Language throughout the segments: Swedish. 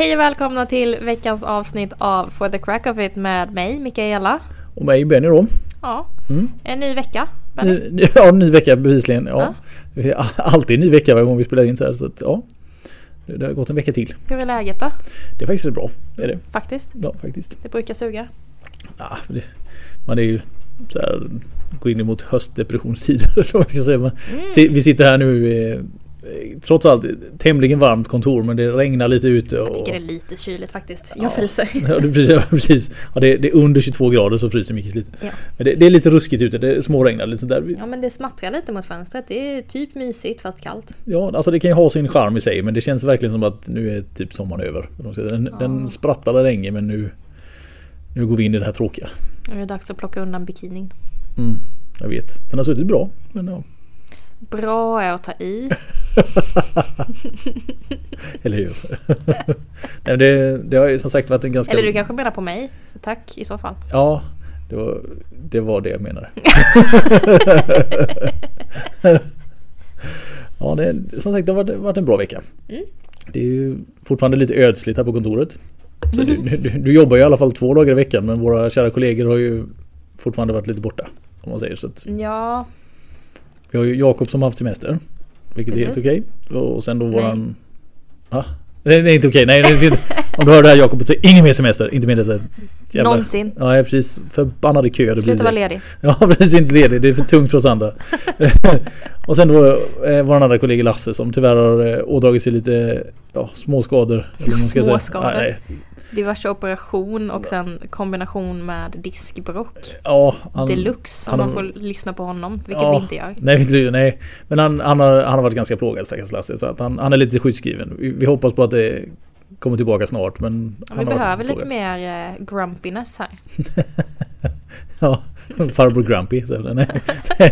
Hej och välkomna till veckans avsnitt av For the Crack of It med mig, Mikaela. Och mig Benny då. Ja, Mm. en ny vecka. Ny, ja, ny vecka bevisligen. Ja. Är Alltid en ny vecka varje gång vi spelar in så här. Så att, ja. Det har gått en vecka till. Hur är läget då? Det är faktiskt rätt bra. Är det. Faktiskt. Ja, faktiskt. Det brukar suga. Ja, det, man är ju så här, går in emot höstdepressionstider. man ska säga. Men, Mm. Vi sitter här nu trots allt tämligen varmt kontor men det regnar lite ute. Jag Och, tycker det är lite kyligt faktiskt. Jag Ja. fryser. Ja, det- precis. ja, precis. Ja, det, det är under 22 grader så fryser Mickis lite. Ja. Men det, det är lite ruskigt ute, det småregnar lite sådär. Ja men det smattrar lite mot fönstret. Det är typ mysigt fast kallt. Ja, alltså det kan ju ha sin charm i sig men det känns verkligen som att nu är typ sommaren över. Den, Ja. den sprattlade länge men nu, nu går vi in i det här tråkiga. Nu är det dags att plocka undan bikinin. Mm, jag vet. Den har suttit bra. Men ja, Bra är att ta i. eller hur? Nej, det, det har ju som sagt varit en ganska... Eller du kanske menar på mig? Tack i så fall. Ja, det var, det var det jag menade. ja, det, som sagt det har varit, en bra vecka. Mm. Det är ju fortfarande lite ödsligt här på kontoret. Så du, du, du jobbar ju i alla fall två dagar i veckan men våra kära kollegor har ju fortfarande varit lite borta. Om man säger så att Ja, Vi har ju Jakob som har haft semester. Vilket är helt Precis. okej. Och sen då Nej. våran... Va? Nej, det är inte okej. Nej, inte... Om du hör det här Jakob så ingen mer semester. Inte mer dessa jävla... någonsin. Ja, precis. Förbannade köer det blir Sluta vara ledig. Ja, precis. Inte ledig. Det är för tungt för oss andra. och sen då eh, vår andra kollega Lasse som tyvärr har eh, ådragit sig lite ja, små skador. eller man ska Små säga. Nej, Diverse operation och sen kombination med diskbrock. ja, han, Deluxe om han man får lyssna på honom. Vilket Ja. vi inte gör. Nej, nej. men han, han, har, han har varit ganska plågad stackars Lasse. Så att han, han är lite sjukskriven. Vi, vi hoppas på att det kommer tillbaka snart. Men Ja, vi behöver lite mer eh, grumpiness här. Ja, farbror Grumpy. Så, nej.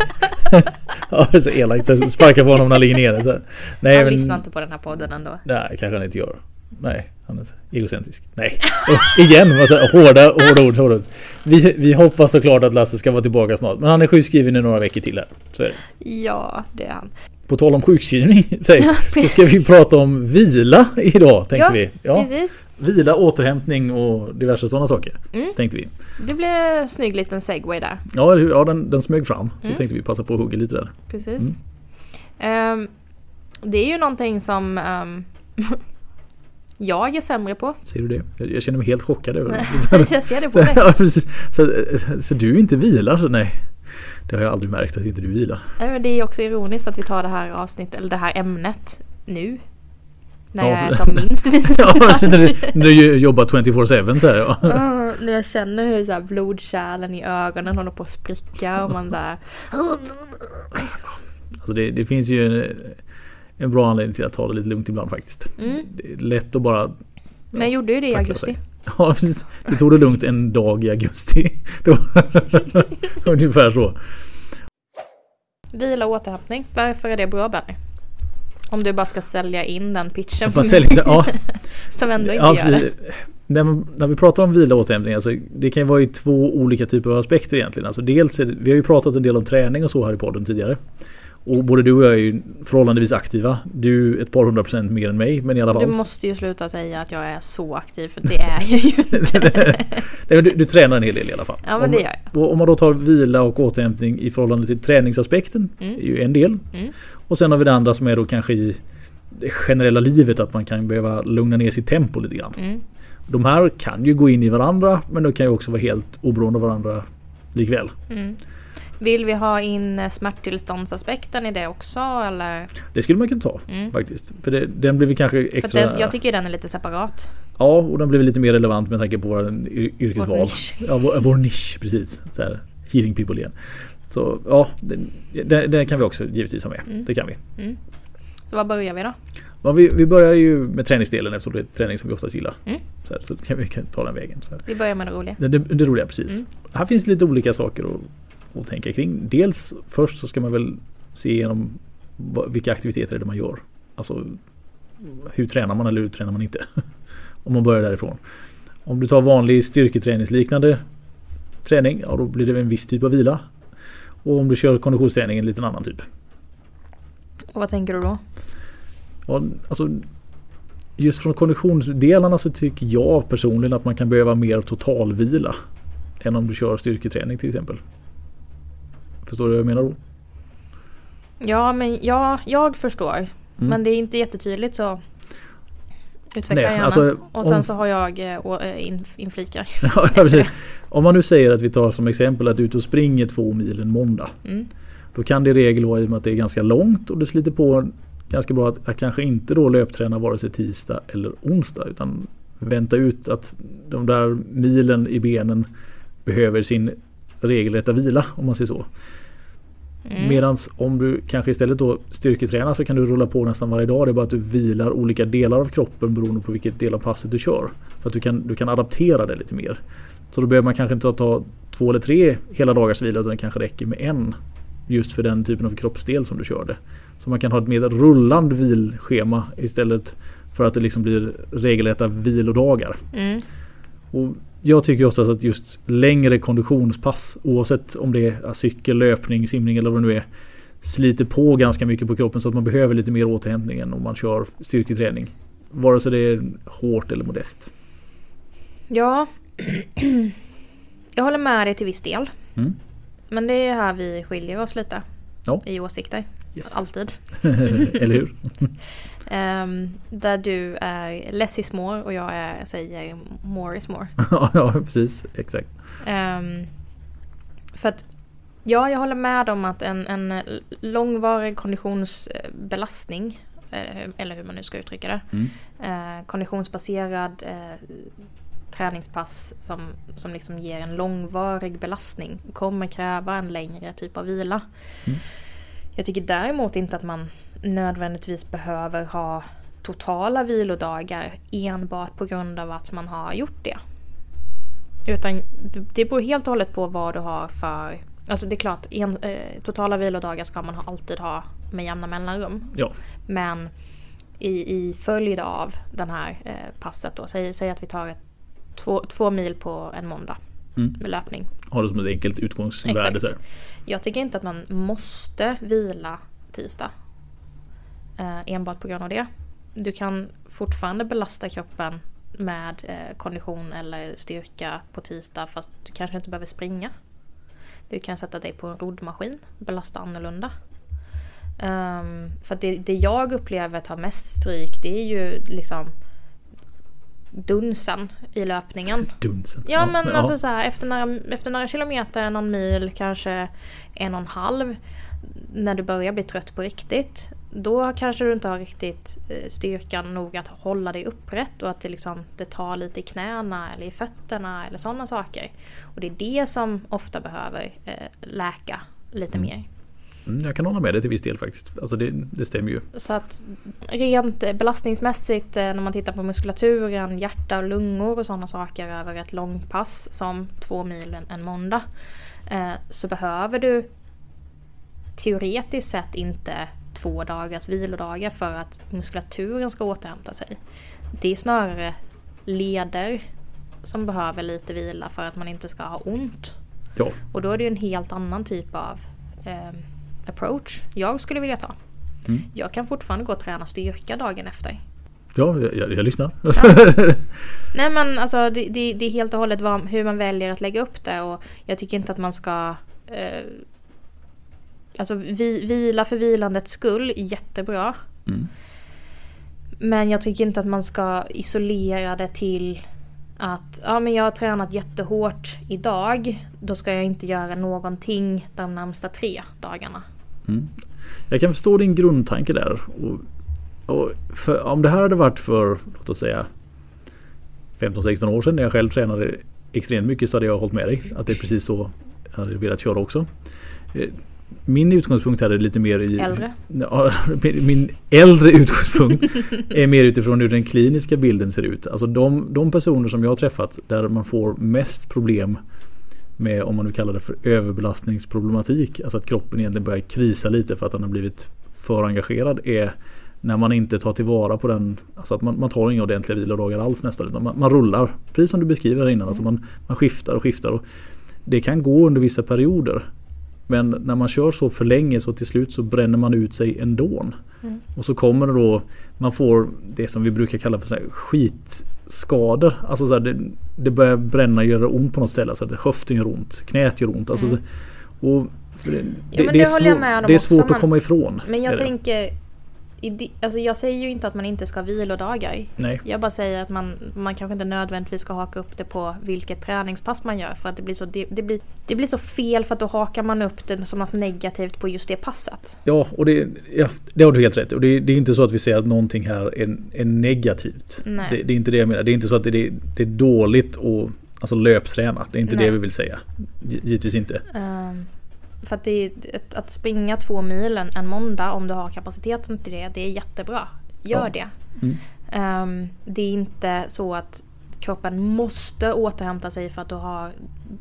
ja, det är så elakt. Sparka på honom när han ligger nere. Så. Nej, Han men, lyssnar inte på den här podden ändå. Nej, kanske han inte gör. Nej, han är egocentrisk. Nej, Och igen. Alltså, hårda, hårda ord. Hårda ord. Vi, vi hoppas såklart att Lasse ska vara tillbaka snart. Men han är sjukskriven i några veckor till här. Så är det. Ja, det är han. På tal om sjukskrivning säg, så ska vi prata om vila idag tänkte Ja, vi. Ja, Precis. vila, återhämtning och diverse sådana saker. Mm. Tänkte vi. Det blev en snygg liten segway där. Ja, eller hur? ja den, den smög fram. Så Mm. tänkte vi passa på att hugga lite där. Precis. Mm. Ehm, det är ju någonting som ehm, jag är sämre på. Säger du det? Jag, jag känner mig helt chockad över det. jag ser det på Så, dig. ja, precis. Så, så du inte vilar? Så, nej. Det har jag aldrig märkt att inte du vilar. Nej, men det är också ironiskt att vi tar det här avsnittet, eller det här ämnet, nu. När Ja. jag är som minst Ja, så när du, när du jobbar 24-7 så här, ja. När jag känner hur så här blodkärlen i ögonen håller på att spricka och man där Alltså det, det finns ju en, en bra anledning till att ta det lite lugnt ibland faktiskt. mm. Det är lätt att bara Men jag gjorde ju det i augusti. Ja, precis. Du tog det lugnt en dag i augusti. Det var ungefär så. Vila och återhämtning. Varför är det bra Benny? Om du bara ska sälja in den pitchen man säljer, ja, som ändå inte ja, gör det. När, man, när vi pratar om vila och återhämtning, alltså, det kan ju vara i två olika typer av aspekter egentligen. Alltså dels det, vi har ju pratat en del om träning och så här i podden tidigare. Och både du och jag är ju förhållandevis aktiva. Du ett par hundra procent mer än mig, men i alla Du fall. måste ju sluta säga att jag är så aktiv för det är jag ju inte. Nej, du, du tränar en hel del i alla fall. Ja men om, det gör jag. om man då tar vila och återhämtning i förhållande till träningsaspekten, Mm. är ju en del. Mm. Och sen har vi det andra som är då kanske i det generella livet, att man kan behöva lugna ner sitt tempo lite grann. Mm. De här kan ju gå in i varandra, men de kan ju också vara helt oberoende av varandra likväl. Mm. Vill vi ha in eh, smärttillståndsaspekten i det också eller? Det skulle man kunna ta Mm. faktiskt. För det, den blir vi kanske extra... den, jag tycker den är lite separat. Ja, och den blir lite mer relevant med tanke på vår yr- yrkesval. nisch. Ja, vår, vår nisch, precis. Så här, healing people igen. Så ja, den, den, den kan vi också givetvis ha med. Mm. Det kan vi. Mm. Så vad börjar vi då? Ja, vi, vi börjar ju med träningsdelen eftersom det är träning som vi oftast gillar. Mm. Så, här, så kan vi kan ta den vägen. Vi börjar med det roliga. Det, det, det roliga precis. Mm. Här finns lite olika saker att, att tänka kring. Dels först så ska man väl se igenom vilka aktiviteter är det man gör. Alltså hur tränar man eller hur tränar man inte? Om man börjar därifrån. Om du tar vanlig styrketräningsliknande träning, ja då blir det en viss typ av vila. Och om du kör konditionsträning en liten annan typ. Och vad tänker du då? Ja, alltså, just från konditionsdelarna så tycker jag personligen att man kan behöva mer totalvila. Än om du kör styrketräning till exempel. Förstår du vad jag menar då? Ja, men ja, jag förstår. Mm. Men det är inte jättetydligt så utveckla Nej, gärna. alltså, och sen om- så har jag eh, eh, in, inflikar. Ja, precis. Om man nu säger att vi tar som exempel att du är ute och springer två mil en måndag. Mm. Då kan det i regel vara i och med att det är ganska långt och det sliter på ganska bra att, att kanske inte då löpträna vare sig tisdag eller onsdag utan vänta ut att de där milen i benen behöver sin regelrätta vila om man säger så. Mm. Medans om du kanske istället då styrketränar så kan du rulla på nästan varje dag. Det är bara att du vilar olika delar av kroppen beroende på vilket del av passet du kör. För att du kan, du kan adaptera det lite mer. Så då behöver man kanske inte ta två eller tre hela dagars vila utan det kanske räcker med en. Just för den typen av kroppsdel som du körde. Så man kan ha ett mer rullande vilschema istället för att det liksom blir regelrätta vilodagar. Mm. Och jag tycker oftast att just längre konditionspass oavsett om det är cykel, löpning, simning eller vad det nu är sliter på ganska mycket på kroppen så att man behöver lite mer återhämtning än om man kör styrketräning. Vare sig det är hårt eller modest. Ja, jag håller med dig till viss del. Mm. Men det är här vi skiljer oss lite Ja. i åsikter. Yes. Alltid. eller hur? Ehm, där du är less is more och jag är, säger more is more. ja, precis. Exakt. Ehm, för att ja, jag håller med om att en, en långvarig konditionsbelastning, eh, eller hur man nu ska uttrycka det, Mm. eh, konditionsbaserad eh, träningspass som, som liksom ger en långvarig belastning kommer kräva en längre typ av vila. Mm. Jag tycker däremot inte att man nödvändigtvis behöver ha totala vilodagar enbart på grund av att man har gjort det. Utan det beror helt och hållet på vad du har för... Alltså det är klart, en, eh, totala vilodagar ska man alltid ha med jämna mellanrum. Ja. Men i, i följd av den här eh, passet då, säg, säg att vi tar ett, två, två mil på en måndag Mm. med löpning. Ha det som ett enkelt utgångsvärde. Exakt. Jag tycker inte att man måste vila tisdag. Eh, enbart på grund av det. Du kan fortfarande belasta kroppen med eh, kondition eller styrka på tisdag fast du kanske inte behöver springa. Du kan sätta dig på en roddmaskin, belasta annorlunda. Ehm, för det, det jag upplever tar mest stryk det är ju liksom dunsen i löpningen. Dunsen. Ja men alltså så här, efter, några, efter några kilometer, någon mil, kanske en och en halv. När du börjar bli trött på riktigt. Då kanske du inte har riktigt eh, styrkan nog att hålla dig upprätt och att det, liksom, det tar lite i knäna eller i fötterna eller sådana saker. Och det är det som ofta behöver eh, läka lite Mm. mer. Mm, jag kan hålla med dig till viss del faktiskt. Alltså det, det stämmer ju. Så att rent eh, belastningsmässigt eh, när man tittar på muskulaturen, hjärta och lungor och sådana saker över ett långpass som två mil en, måndag. Eh, så behöver du teoretiskt sett inte två dagars vilodagar för att muskulaturen ska återhämta sig. Det är snarare leder som behöver lite vila för att man inte ska ha ont. Ja, Och då är det ju en helt annan typ av eh, approach jag skulle vilja ta. Mm. Jag kan fortfarande gå och träna styrka dagen efter. ja jag, jag, jag lyssnar. Nej men alltså det, det, det är helt och hållet vad, hur man väljer att lägga upp det och jag tycker inte att man ska eh, Alltså vi, vila för vilandets skull jättebra. Mm. Men jag tycker inte att man ska isolera det till att ja, men jag har tränat jättehårt idag. Då ska jag inte göra någonting de närmsta tre dagarna. Mm. Jag kan förstå din grundtanke där. Och, och för, om det här hade varit för, låt oss säga 15-16 år sedan när jag själv tränade extremt mycket så hade jag hållit med dig. Att det är precis så jag hade velat köra också. Eh, Min utgångspunkt här är lite mer i... Äldre. Ja, min- min äldre utgångspunkt är mer utifrån hur den kliniska bilden ser ut. Alltså de, de personer som jag har träffat där man får mest problem med, om man nu kallar det för överbelastningsproblematik. Alltså att kroppen egentligen börjar krisa lite för att den har blivit för engagerad. Är när man inte tar tillvara på den, alltså att man, man tar inga ordentliga vilodagar alls nästan. Utan man, man rullar, precis som du beskriver här innan. Alltså man, man skiftar och skiftar. Och det kan gå under vissa perioder. Men när man kör så för länge så till slut så bränner man ut sig ändå. Mm. Och så kommer det då, man får det som vi brukar kalla för så skitskador. Alltså så här, det, det börjar bränna och göra ont på något ställe. Så att höften gör ont, knät gör ont. Alltså, Mm. och det, Jo, det, det, är svår- det är svårt att komma ifrån. Men jag tänker... Alltså jag säger ju inte att man inte ska ha vilodagar. Nej, Jag bara säger att man, man kanske inte nödvändigtvis ska haka upp det på vilket träningspass man gör. För att det blir så, det, det blir, det blir så fel för att då hakar man upp det som något negativt på just det passet. ja, och det, ja, det har du helt rätt. Och det, det är inte så att vi säger att någonting här är, är negativt. Nej. Det, det är inte det jag menar. Det är inte så att det, det, är dåligt att alltså, löpträna. Det är inte Nej. det vi vill säga. Gi- Givetvis inte. Ehm, för att, är, att springa två mil en, en måndag om du har kapaciteten till det, det är jättebra. Gör Ja. det. Mm. Ehm, det är inte så att kroppen måste återhämta sig för att du har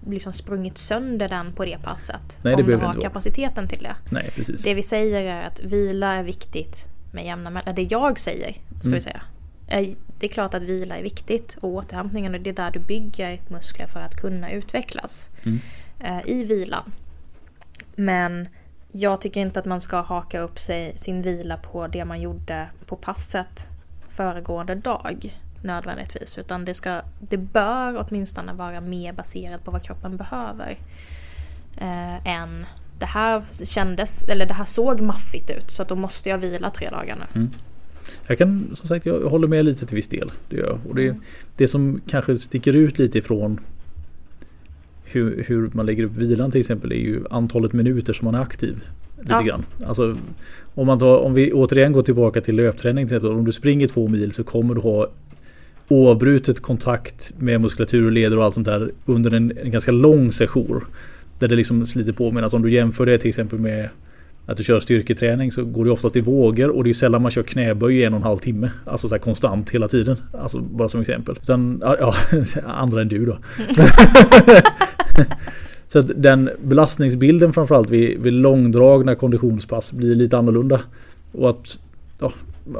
liksom sprungit sönder den på det passet. Nej, det om du har kapaciteten till det. Nej, precis. Det vi säger är att vila är viktigt med jämna mellanrum. Det jag säger, ska Mm. vi säga. är- Det är klart att vila är viktigt och återhämtningen och det är där du bygger muskler för att kunna utvecklas Mm. eh, i vilan. Men jag tycker inte att man ska haka upp sig, sin vila på det man gjorde på passet föregående dag nödvändigtvis. Utan det, ska, det bör åtminstone vara mer baserat på vad kroppen behöver. Eh, än det här kändes, eller det här såg maffigt ut så att då måste jag vila tre dagar nu. Mm. Jag kan som sagt, jag håller med lite till viss del. Det gör. Och det, Mm. det som kanske sticker ut lite ifrån hur, hur man lägger upp vilan till exempel är ju antalet minuter som man är aktiv. Lite Ja. grann. Alltså, om, man tar, om vi återigen går tillbaka till löpträning till exempel. Om du springer två mil så kommer du ha oavbrutet kontakt med muskulatur och leder och allt sånt där under en, en ganska lång session. Där det liksom sliter på. Medan om du jämför det till exempel med att du kör styrketräning så går det oftast i vågor och det är sällan man kör knäböj i en och en halv timme. Alltså så konstant hela tiden. Alltså bara som exempel. Utan, ja, andra än du då. så att den belastningsbilden framförallt vid, vid långdragna konditionspass blir lite annorlunda. Och att ja,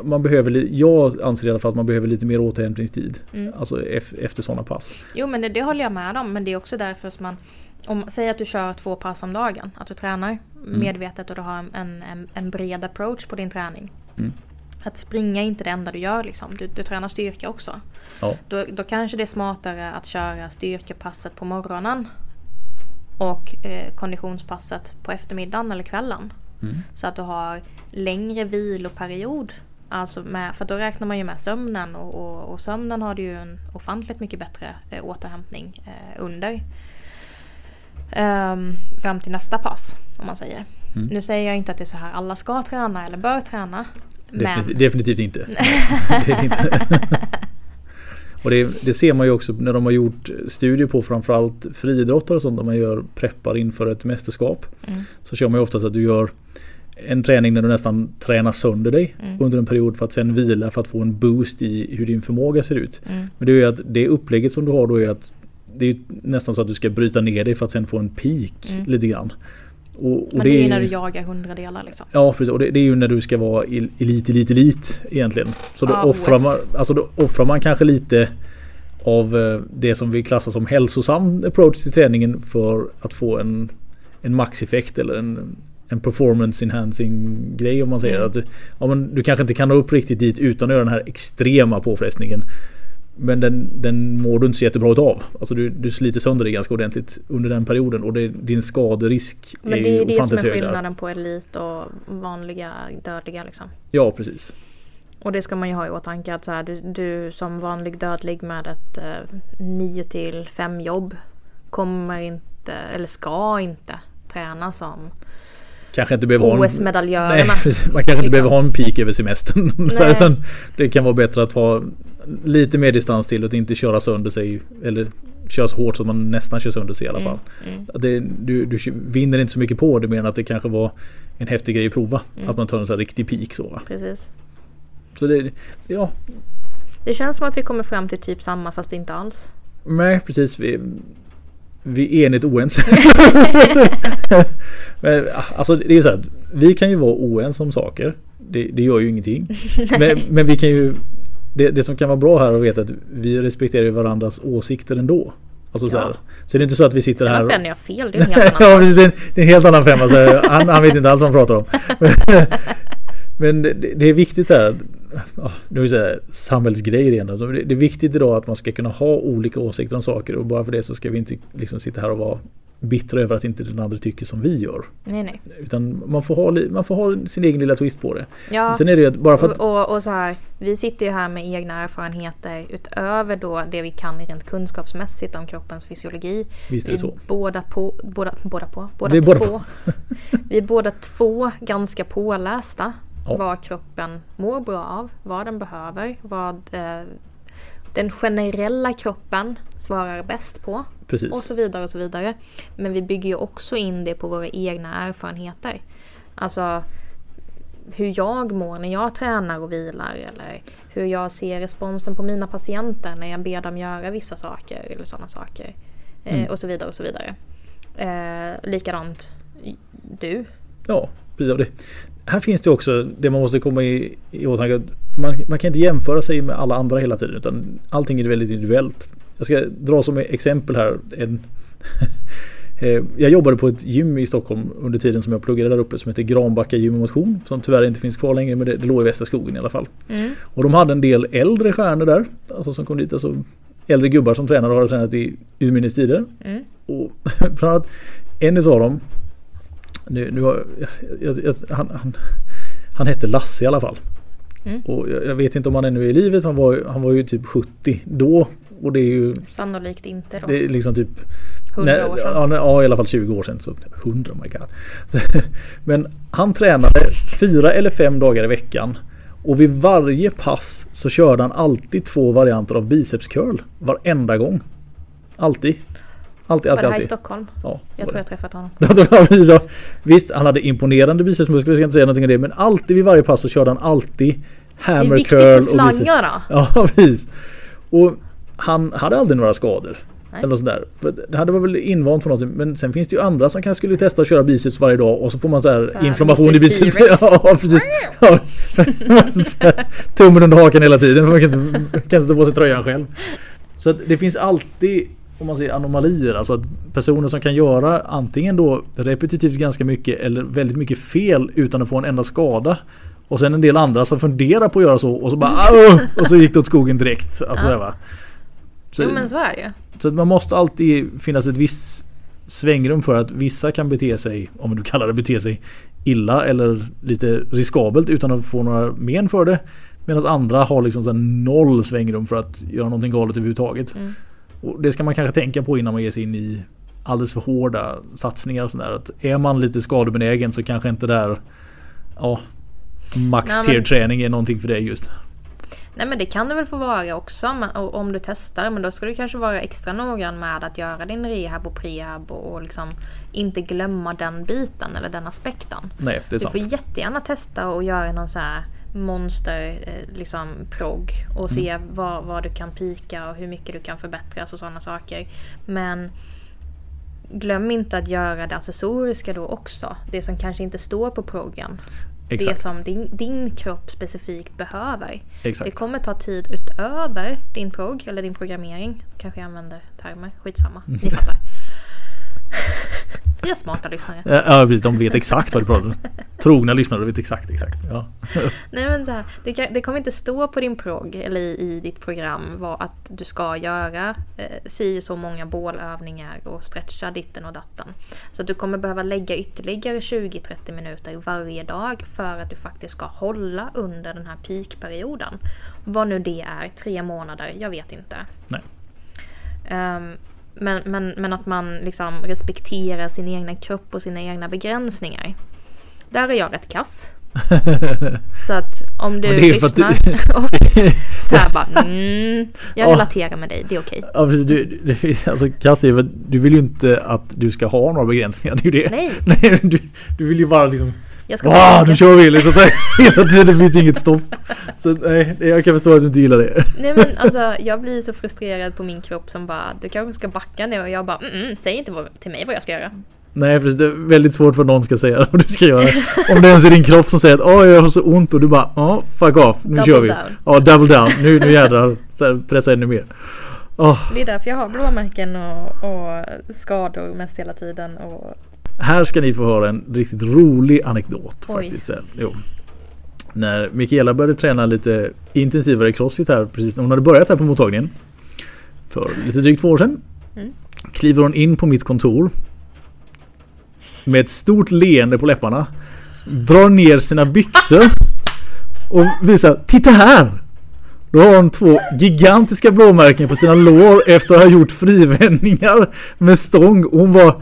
man behöver, jag anser i alla fall att man behöver lite mer återhämtningstid. Mm. Alltså ef- efter sådana pass. Jo men det, det håller jag med om men det är också därför som man om, Säg att du kör två pass om dagen, att du tränar Mm. medvetet och du har en, en, en bred approach på din träning. Mm. Att springa är inte det enda du gör liksom. Du, du tränar styrka också. Ja. Då, då kanske det är smartare att köra styrkepasset på morgonen och eh, konditionspasset på eftermiddagen eller kvällen. Mm. Så att du har längre viloperiod. Alltså med, för då räknar man ju med sömnen och, och, och sömnen har du ju en ofantligt mycket bättre eh, återhämtning eh, under. Ehm, fram till nästa pass om man säger. Mm. Nu säger jag inte att det är så här alla ska träna eller bör träna. Definitivt, Men definitivt inte. det är det inte. och det, det ser man ju också när de har gjort studier på framförallt friidrottare och sånt där man gör preppar inför ett mästerskap. Mm. Så kör man ju oftast att du gör en träning där du nästan tränar sönder dig Mm. under en period för att sen vila för att få en boost i hur din förmåga ser ut. Mm. Men det är ju att det upplägget som du har då är att det är ju nästan så att du ska bryta ner dig för att sen få en peak Mm. lite grann. Och, och Men det är ju när du jagar hundradelar liksom. Ja precis och det, det är ju när du ska vara el- elit, elit, elit egentligen. Så då, Ja, offrar man, alltså då offrar man kanske lite av eh, det som vi klassar som hälsosam approach till träningen för att få en, en maxeffekt eller en, en performance enhancing grej om man säger. Mm. Att, ja, men du kanske inte kan nå upp riktigt dit utan att göra den här extrema påfrestningen. Men den, den mår du inte så jättebra utav. Alltså du, du sliter sönder dig ganska ordentligt under den perioden och det, din skaderisk Men är det ju är det som är ofantligt hög där. skillnaden på elit och vanliga dödliga liksom. Ja precis. Och det ska man ju ha i åtanke att så här, du, du som vanlig dödlig med ett eh, 9 till 5 jobb kommer inte, eller ska inte träna som Kanske inte behöver ha en, OS-medaljörerna. Man kanske inte Liksom. behöver ha en peak över semestern. så, utan det kan vara bättre att ha lite mer distans till och inte köra sönder sig. Eller köra så hårt så man nästan kör sönder sig i alla fall. Mm, mm. Det, du, du vinner inte så mycket på det mer än att det kanske var en häftig grej att prova. Mm. Att man tar en sån här riktig peak så. va. Precis. Så det, ja, Det känns som att vi kommer fram till typ samma fast inte alls. nej precis. Vi, vi är enigt oense. Men, alltså det är så här, vi kan ju vara oense om saker. Det, det gör ju ingenting. Men, men vi kan ju det, det som kan vara bra här att veta att vi respekterar varandras åsikter ändå. Alltså Alltså, så, Ja. så det är inte så att vi sitter Sen här att Benny har fel, det är en helt annan ja, precis, det, är en, det är en helt annan femma. Så han, han vet inte alls vad han pratar om. Men det, det är viktigt här. Nu vill säga samhällsgrejer igen. Alltså, Det det är viktigt idag att man ska kunna ha olika åsikter om saker och bara för det så ska vi inte liksom sitta här och vara bittra över att inte den andra tycker som vi gör. Nej, nej. Utan man får ha, man får ha sin egen lilla twist på det. Ja, Sen är det bara för att... och, och, och så här, vi sitter ju här med egna erfarenheter utöver då det vi kan rent kunskapsmässigt om kroppens fysiologi. Visst är Vi det är så. båda på, båda, båda på, båda Vi är båda två. vi är båda två ganska pålästa. Ja. Vad kroppen mår bra av, vad den behöver, vad eh, den generella kroppen svarar bäst på. Och Precis. så vidare och så vidare. Men vi bygger ju också in det på våra egna erfarenheter. Alltså hur jag mår när jag tränar och vilar eller hur jag ser responsen på mina patienter när jag ber dem göra vissa saker eller sådana saker. Eh, Mm. och så vidare och så vidare. Eh, likadant du. Ja, precis. Och Det, här finns det också det man måste komma i, i åtanke. Man, man kan inte jämföra sig med alla andra hela tiden utan allting är väldigt individuellt. Jag ska dra som exempel här. En, Eh, jag jobbade på ett gym i Stockholm under tiden som jag pluggade där uppe som heter Granbacka gym och motion. Som tyvärr inte finns kvar längre men det, det låg i Västerskogen i alla fall. Mm. Och de hade en del äldre stjärnor där. Alltså som kom dit. Alltså äldre gubbar som tränade och har tränat i urminnes tider. Mm. Och bland annat en utav dem nu, nu har, jag, jag, han, han, han hette Lasse i alla fall. Mm. Och jag, jag vet inte om han ännu är i livet. Han var, han var ju typ 70 då. Och det är ju Sannolikt inte då. det är liksom typ 100 Nej, år sedan. Ja, i alla fall 20 år sedan. Så 100, my god. Men han tränade fyra eller fem dagar i veckan. Och vid varje pass så körde han alltid två varianter av biceps curl. Varenda gång. Alltid. Alltid, Var alltid, det här i alltid. Stockholm? Ja, Jag var tror jag träffat honom. Ja. Visst, han hade imponerande bicepsmuskler, jag ska inte säga någonting om det. Men alltid vid varje pass så körde han alltid Det är hammer viktigt curl och biceps. slangarna. Ja, precis. Och han hade aldrig några skador. Nej. Eller något sånt där. För det hade var väl invant för något. Men sen finns det ju andra som kanske skulle testa att köra biceps varje dag och så får man så här, Så här, inflammation i biceps. Ja, precis. Ja. Tummen under hakan hela tiden. för Man kan inte, kan inte ta på sig tröjan själv. Så det finns alltid om man säger anomalier. Alltså att personer som kan göra antingen då repetitivt ganska mycket eller väldigt mycket fel utan att få en enda skada. Och sen en del andra som funderar på att göra så och så bara och så gick det åt skogen direkt. Alltså, Ja. va? Så, Jo men så är det ju. så man måste alltid finnas ett visst svängrum för att vissa kan bete sig, om du kallar det bete sig, illa eller lite riskabelt utan att få några men för det. Medan andra har liksom så noll svängrum för att göra någonting galet överhuvudtaget. Mm. Och det ska man kanske tänka på innan man ger sig in i alldeles för hårda satsningar och sådär. Att är man lite skadebenägen så kanske inte där ja, max tier träning är någonting för dig just. Nej men det kan det väl få vara också men, och, om du testar. Men då ska du kanske vara extra noggrann med att göra din rehab och prehab och, och liksom inte glömma den biten eller den aspekten. Nej, det är Du sant. får jättegärna testa och göra någon så här monster eh, liksom prog och se Mm. vad, vad du kan pika och hur mycket du kan förbättras och sådana saker. Men glöm inte att göra det accessoriska då också. Det som kanske inte står på proggen. Exakt. Det som din, din kropp specifikt behöver. Exakt. Det kommer ta tid utöver din prog eller din programmering. Kanske jag använder termer, skitsamma. Mm. Ni fattar. Vi har smarta lyssnare. Ja, precis. De vet exakt vad du pratar om. Trogna lyssnare vet exakt, exakt. Ja. Nej men så här, det, kan, det kommer inte stå på din prog eller i, i ditt program vad att du ska göra eh, si så många bålövningar och stretcha ditten och datten. Så att du kommer behöva lägga ytterligare 20-30 minuter varje dag för att du faktiskt ska hålla under den här peakperioden. Vad nu det är, tre månader, jag vet inte. Nej. Ehm, men, men, men att man liksom respekterar sin egna kropp och sina egna begränsningar. Där är jag rätt kass. Så att om du det lyssnar du- och så här bara mm, jag Ja. relaterar med dig, det är okej. Ja, precis. Du, du, alltså, Cassie, du vill ju inte att du ska ha några begränsningar. Det är ju det. Nej, Nej, du, du vill ju bara liksom jag ska Wow, nu kör vi liksom. Hela tiden finns inget stopp. Så nej, jag kan förstå att du inte gillar det. Nej men alltså jag blir så frustrerad på min kropp som bara du kanske ska backa nu och jag bara mm, säg inte vad, till mig vad jag ska göra. Nej, precis. Det är väldigt svårt för någon ska säga vad du ska göra. Om det ens är din kropp som säger att åh, jag har så ont och du bara ja, fuck off, nu Double kör vi. down. Ja, double down. Nu, nu jädrar. Så här, pressa ännu mer. Åh, Det är därför jag har blåmärken och, och skador mest hela tiden. Och, här ska ni få höra en riktigt rolig anekdot Oj. faktiskt. Jo. När Mikaela började träna lite intensivare crossfit här precis när hon hade börjat här på mottagningen. För lite drygt två år sedan. Mm. Kliver hon in på mitt kontor. Med ett stort leende på läpparna. Drar ner sina byxor. Och visar, titta här! Då har hon två gigantiska blåmärken på sina lår efter att ha gjort frivändningar med stång. Och hon var,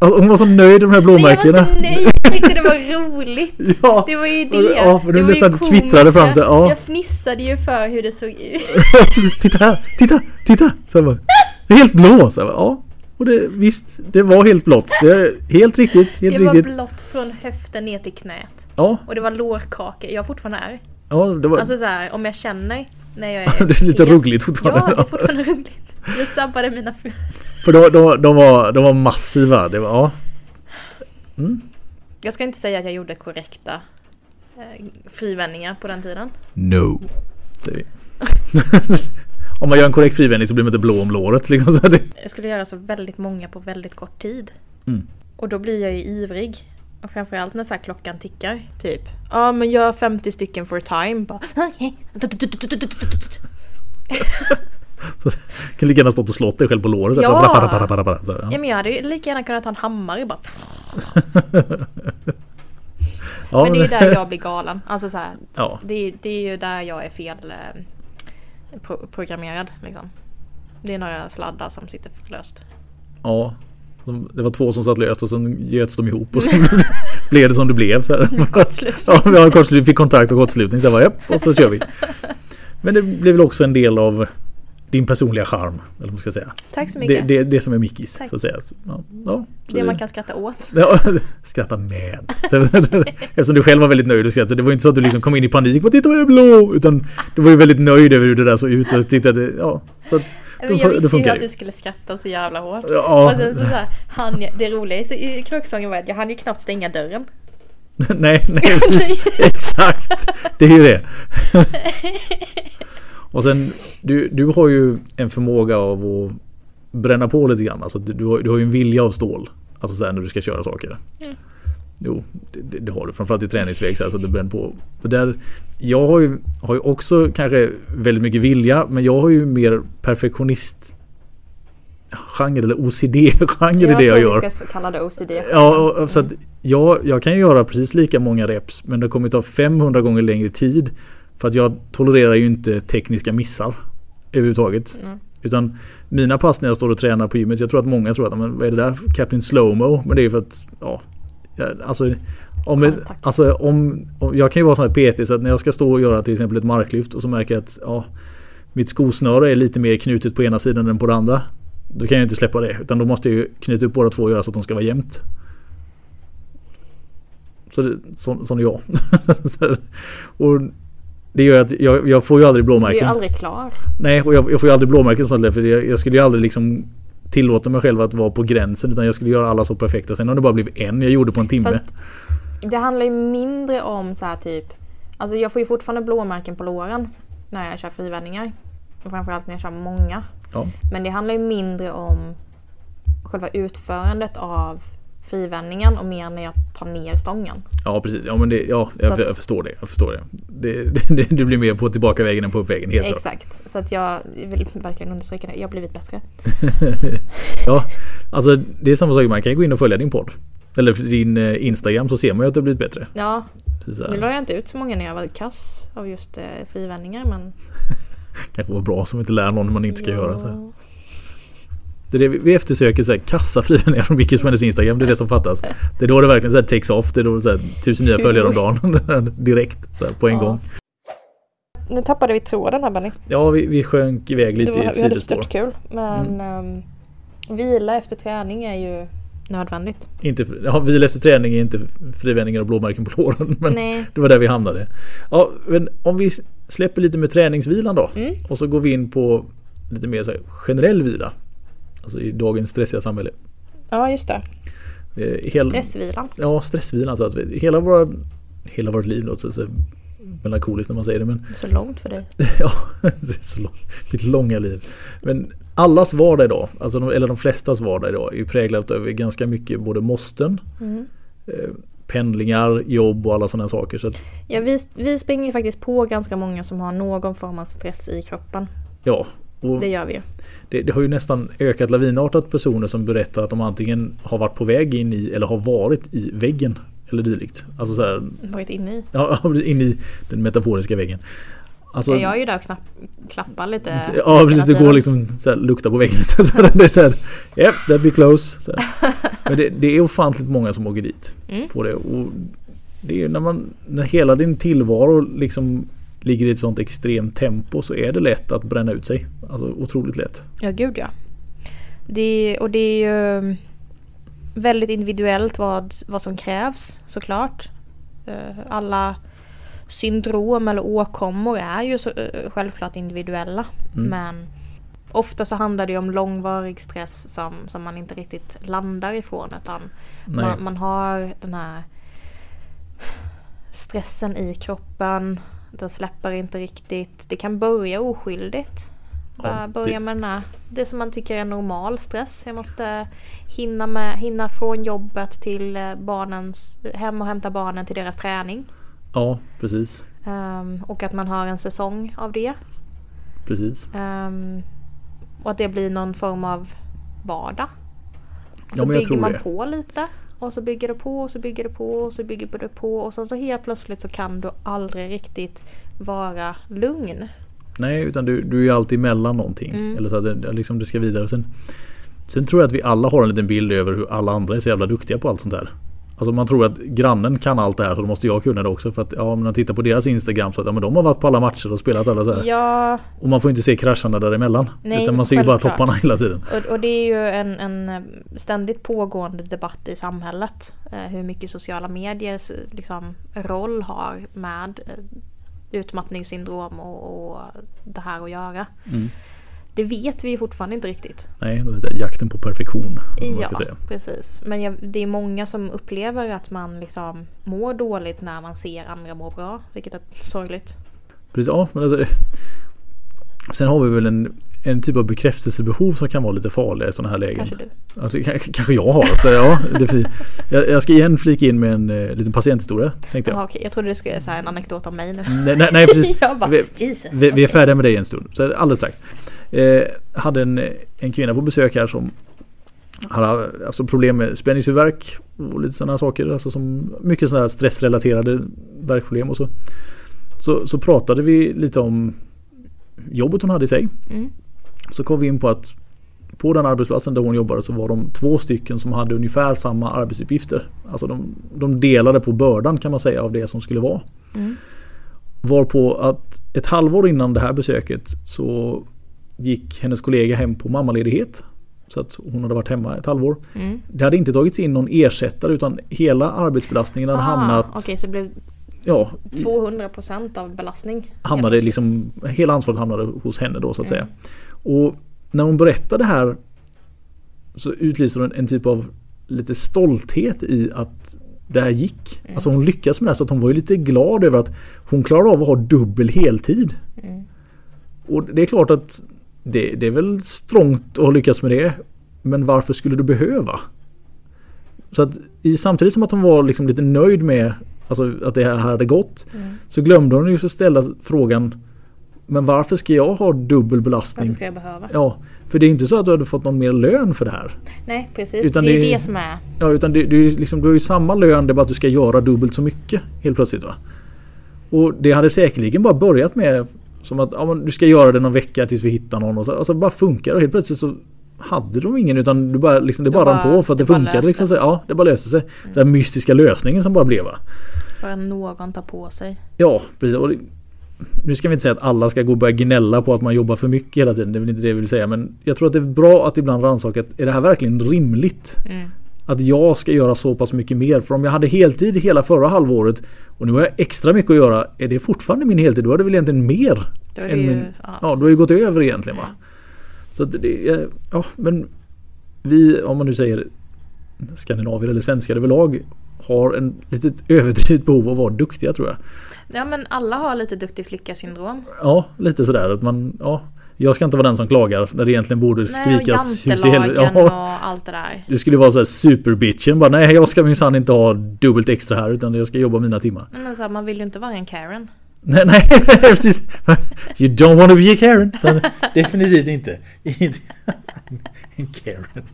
hon var så nöjd med de här Nej, jag blåmärkena. var inte nöjd. Jag tyckte det var roligt. Ja, Det var ju det. Ja, för du nästan kvittrade fram sig, ja. Jag fnissade ju för hur det såg ut. titta här, titta, titta! Så jag bara, det är helt blå! Så jag bara, ja. Och det, visst, det var helt blått. Det är helt riktigt, helt Det var riktigt. blått från höften ner till knät. Ja, Och det var lårkaka. Jag fortfarande är. ja, det var... Alltså så här, om jag känner när jag är det är lite ruggligt fortfarande. Ja, det är fortfarande roligt. Det sabbade mina... För de, de, de, var, de var massiva. Det var, ja. Mm. Jag ska inte säga att jag gjorde korrekta eh, frivändningar på den tiden. No. Säger vi. om man gör en korrekt frivändning så blir man inte blå om låret. Liksom, så det, Jag skulle göra så väldigt många på väldigt kort tid. Mm. Och då blir jag ju ivrig. Och framförallt när så här klockan tickar. Typ. Ja men gör 50 stycken for time. Bara, okej. kan lika gärna stått och slått dig själv på låret. Ja. bara, bara, bara, bara, bara, så här, Ja men jag hade ju lika gärna kunnat ta en hammare bara. ja, Men det är ju där jag blir galen. Alltså så här, Ja, det, är, det är ju där jag är fel eh, pro- programmerad liksom. Det är några sladdar som sitter löst. ja. De- Det var två som satt löst och sen göts de ihop och så blev det som det blev. Så här. Kort slut. Ja, vi har kortslut, fick kontakt och kortslutning. Så jag bara, och så kör vi. Men det blev väl också en del av din personliga charm. Eller vad man ska säga. Tack så Det, mycket. Det, det, det som är Mickis. Tack. Så att säga. Ja, ja, så man kan skratta åt. Ja, skratta med. Eftersom du själv var väldigt nöjd och skrattade. Det var inte så att du liksom kom in i panik och titta vad jag är blå. Utan du var ju väldigt nöjd över hur det där såg ut och tyckte att det, ja. Så att, Men det jag det visste ju att du skulle skratta så jävla hårt. Ja, Och sen så, så här, han, det roliga i- i kråksången var att jag hann ju knappt stänga dörren. nej, nej, precis. Exakt. Det är ju det. Och sen, du, du har ju en förmåga av att bränna på lite grann. Alltså, du, har, du har ju en vilja av stål. Alltså så när du ska köra saker. Mm. Jo, det, det, har du. Framförallt i träningsväg så, här, så att du bränner på. Det där, jag har ju, har ju också kanske väldigt mycket vilja. Men jag har ju mer perfektionist genre eller OCD-genre i det jag gör. vi ska kalla det OCD. Ja, och- så att jag, jag kan ju göra precis lika många reps men det kommer ta 500 gånger längre tid. För att jag tolererar ju inte tekniska missar överhuvudtaget. Mm. Utan mina pass när jag står och tränar på gymmet, jag tror att många tror att men vad är det där? Captain Slowmo? Men det är ju för att, ja, alltså om, alltså om, om jag kan ju vara sån här PT så att när jag ska stå och göra till exempel ett marklyft och så märker jag att ja, mitt skosnöre är lite mer knutet på ena sidan än på den andra. Då kan jag inte släppa det utan då måste jag ju knyta upp båda två och göra så att de ska vara jämnt. Så det, så, sån är jag. Och det gör att jag, jag får ju aldrig Du är blåmärken. aldrig klar. Nej, och jag, jag får ju aldrig blåmärken sånt där för jag, jag skulle ju aldrig liksom tillåta mig själv att vara på gränsen utan jag skulle göra alla så perfekta. Sen har det bara blivit en jag gjorde på en timme. Fast det handlar ju mindre om så här typ Alltså jag får ju fortfarande blåmärken på låren när jag kör frivändningar. Och framförallt när jag kör många. Ja. Men det handlar ju mindre om själva utförandet av frivändningen och mer när jag tar ner stången. Ja precis, ja men det, ja, jag, att- jag förstår det. Jag förstår det. Det, det, det blir mer på tillbakavägen än på uppvägen. Helt klart. Exakt. Så att jag vill verkligen understryka det. Jag har blivit bättre. Ja, alltså det är samma sak. Man kan ju gå in och följa din podd. Eller din eh, Instagram så ser man ju att du har blivit bättre. Ja, nu la jag inte ut så många när jag var kass av just eh, frivändningar men... kanske var bra som inte lär någon man inte ska ja. göra. Så här. Det är det vi- eftersöker så här, kassa frivändningar från Mickis på hennes Instagram. Det är det som fattas. Det är då det verkligen så här, takes off. Det är då det så här, tusen nya följare om dagen. Direkt så här, på en Ja. gång. Nu tappade vi tråden här Benny. Ja, vi, vi sjönk iväg lite var, i ett vi hade sidospår. stört kul. Men ehm, vila efter träning är ju nödvändigt. Inte, ja, vila efter träning är inte frivändningar och blåmärken på låren. Men Nej. det var där vi hamnade. Ja, om vi släpper lite med träningsvilan då. Mm. Och så går vi in på lite mer så här, generell vila. Alltså i dagens stressiga samhälle. Ja, just det. Eh, hel, Stressvilan. Ja, stressvilan. Så att vi, hela, våra, hela vårt liv låter så melankoliskt när man säger det men Så långt för dig. ja, det är så lång, mitt långa liv. Men allas vardag idag, alltså de, eller de flestas vardag idag är ju präglat av ganska mycket både måsten, Mm. eh, pendlingar, jobb och alla sådana saker. Så att, Ja, vi, vi springer faktiskt på ganska många som har någon form av stress i kroppen. ja, och Det gör vi det, det har ju nästan ökat lavinartat personer som berättar att de antingen har varit på väg in i eller har varit i väggen eller dylikt. Alltså så här, Varit inne i. ja, in i den metaforiska väggen. Alltså, Ja, jag är ju där och knapp, klappar lite. Ja precis, det går liksom så här, lukta på väggen lite. Så det är så här, yep, that be close. Så. Men det, det är ofantligt många som åker dit Mm. på det. Och det är ju när, man, när hela din tillvaro liksom ligger i ett sånt extremt tempo så är det lätt att bränna ut sig. Alltså otroligt lätt. Ja, gud ja. Det, och det är ju väldigt individuellt vad, vad som krävs såklart. Eh, Alla syndrom eller åkommor är ju så, eh, självklart individuella. Mm. Men ofta så handlar det om långvarig stress som, som man inte riktigt landar ifrån. Utan man, man har den här stressen i kroppen. Den släpper inte riktigt. Det kan börja oskyldigt. Bara Ja, börja det- med den här, det som man tycker är normal stress. Jag måste hinna, med, hinna från jobbet till eh, barnens, hem och hämta barnen till deras träning. Ja precis. Ehm, och att man har en säsong av det. Precis. Ehm, och att det blir någon form av vardag. Ja, Så jag bygger man det. på lite. Och så bygger det på och så bygger det på och så bygger det på. Och sen så helt plötsligt så kan du aldrig riktigt vara lugn. Nej, utan du, du är ju alltid mellan någonting. Mm. Eller så att det, liksom det ska vidare. Sen, sen tror jag att vi alla har en liten bild över hur alla andra är så jävla duktiga på allt sånt här. Alltså man tror att grannen kan allt det här så då måste jag kunna det också. För att ja, om man tittar på deras Instagram så att ja, men de har varit på alla matcher och spelat alla så här. Ja, Och man får inte se krascherna däremellan. Nej, utan man ser ju bara topparna hela tiden. och, och det är ju en, en eh, ständigt pågående debatt i samhället. Eh, hur mycket sociala mediers eh, liksom, roll har med utmattningssyndrom och, och det här att göra. Mm. Det vet vi ju fortfarande inte riktigt. Nej, jakten på perfektion. Ja, precis. Men jag, det är många som upplever att man liksom mår dåligt när man ser andra må bra. Vilket är sorgligt. Precis, ja, men alltså, sen har vi väl en, en typ av bekräftelsebehov som kan vara lite farliga i sådana här lägen. Kanske du. Alltså, kanske jag har det. Ja, det jag, jag ska igen flika in med en eh, liten patienthistoria. Tänkte jag. Jaha, okej. Jag trodde du skulle säga en anekdot om mig nu. Nej, nej, nej precis. bara, Vi- Jesus. Vi, vi är färdiga med det i en stund. Så alldeles strax. Eh, hade en, en kvinna på besök här som hade alltså problem med spänningshuvudvärk och lite sådana saker. Alltså som mycket sådana här stressrelaterade värkproblem och så. så. Så pratade vi lite om jobbet hon hade i sig. Mm. Så kom vi in på att på den arbetsplatsen där hon jobbade så var de två stycken som hade ungefär samma arbetsuppgifter. Alltså de, de delade på bördan kan man säga av det som skulle vara. Mm. Varpå att ett halvår innan det här besöket så gick hennes kollega hem på mammaledighet. Så att hon hade varit hemma ett halvår. Mm. Det hade inte tagits in någon ersättare utan hela arbetsbelastningen hade hamnat... Ah, Okej, så det blev Ja, 200% av belastning. hamnade liksom, hela ansvaret hamnade hos henne då så att Mm. säga. Och när hon berättade det här så utlyste hon en typ av lite stolthet i att det här gick. Mm. Alltså hon lyckades med det här, så att hon var ju lite glad över att hon klarade av att ha dubbel heltid. Mm. Och det är klart att det, det är väl strångt att lyckas med det. Men varför skulle du behöva? Så att i, samtidigt som att hon var liksom lite nöjd med alltså, att det här hade gått. Mm. Så glömde hon ju så ställa frågan Men varför ska jag ha dubbel belastning? Varför ska jag behöva? Ja, för det är inte så att du hade fått någon mer lön för det här. Nej, precis. Utan det är det- det som är... Ja, utan det, det är liksom, du har ju samma lön, det är bara att du ska göra dubbelt så mycket helt plötsligt. Va? Och det hade säkerligen bara börjat med som att ja, du ska göra det någon vecka tills vi hittar någon och så alltså, bara funkar och helt plötsligt så hade de ingen utan du bara, liksom, det Det bara rann bara- på för att det, det bara funkade. Liksom, så, ja, det bara löste sig. Den där mystiska lösningen som bara blev va. För att någon tar på sig. Ja, precis. Det, nu ska vi inte säga att alla ska gå och börja gnälla på att man jobbar för mycket hela tiden. Det är väl inte det jag vill säga. Men jag tror att det är bra att ibland rannsaka är det här verkligen rimligt? Mm. Att jag ska göra så pass mycket mer. För om jag hade heltid hela förra halvåret och nu har jag extra mycket att göra. Är det fortfarande min heltid? Då är det väl egentligen mer. Då är det än ju... min, ja, ja, då har precis. gått över egentligen va. Så att det ja men vi, om man nu säger skandinavier eller svenskar överlag har en litet överdrivet behov av att vara duktiga tror jag. Ja men alla har lite duktig flicka syndrom. Ja, lite sådär att man, ja. Jag ska inte vara den som klagar när det egentligen borde skrikas Nej, och jantelagen ja. och allt det där. Det skulle vara såhär superbitchen bara nej jag ska minsann inte ha dubbelt extra här utan jag ska jobba mina timmar. Men så här, man vill ju inte vara en Karen. Nej, nej precis. You don't want to be a Karen. Så, definitivt inte. en Karen.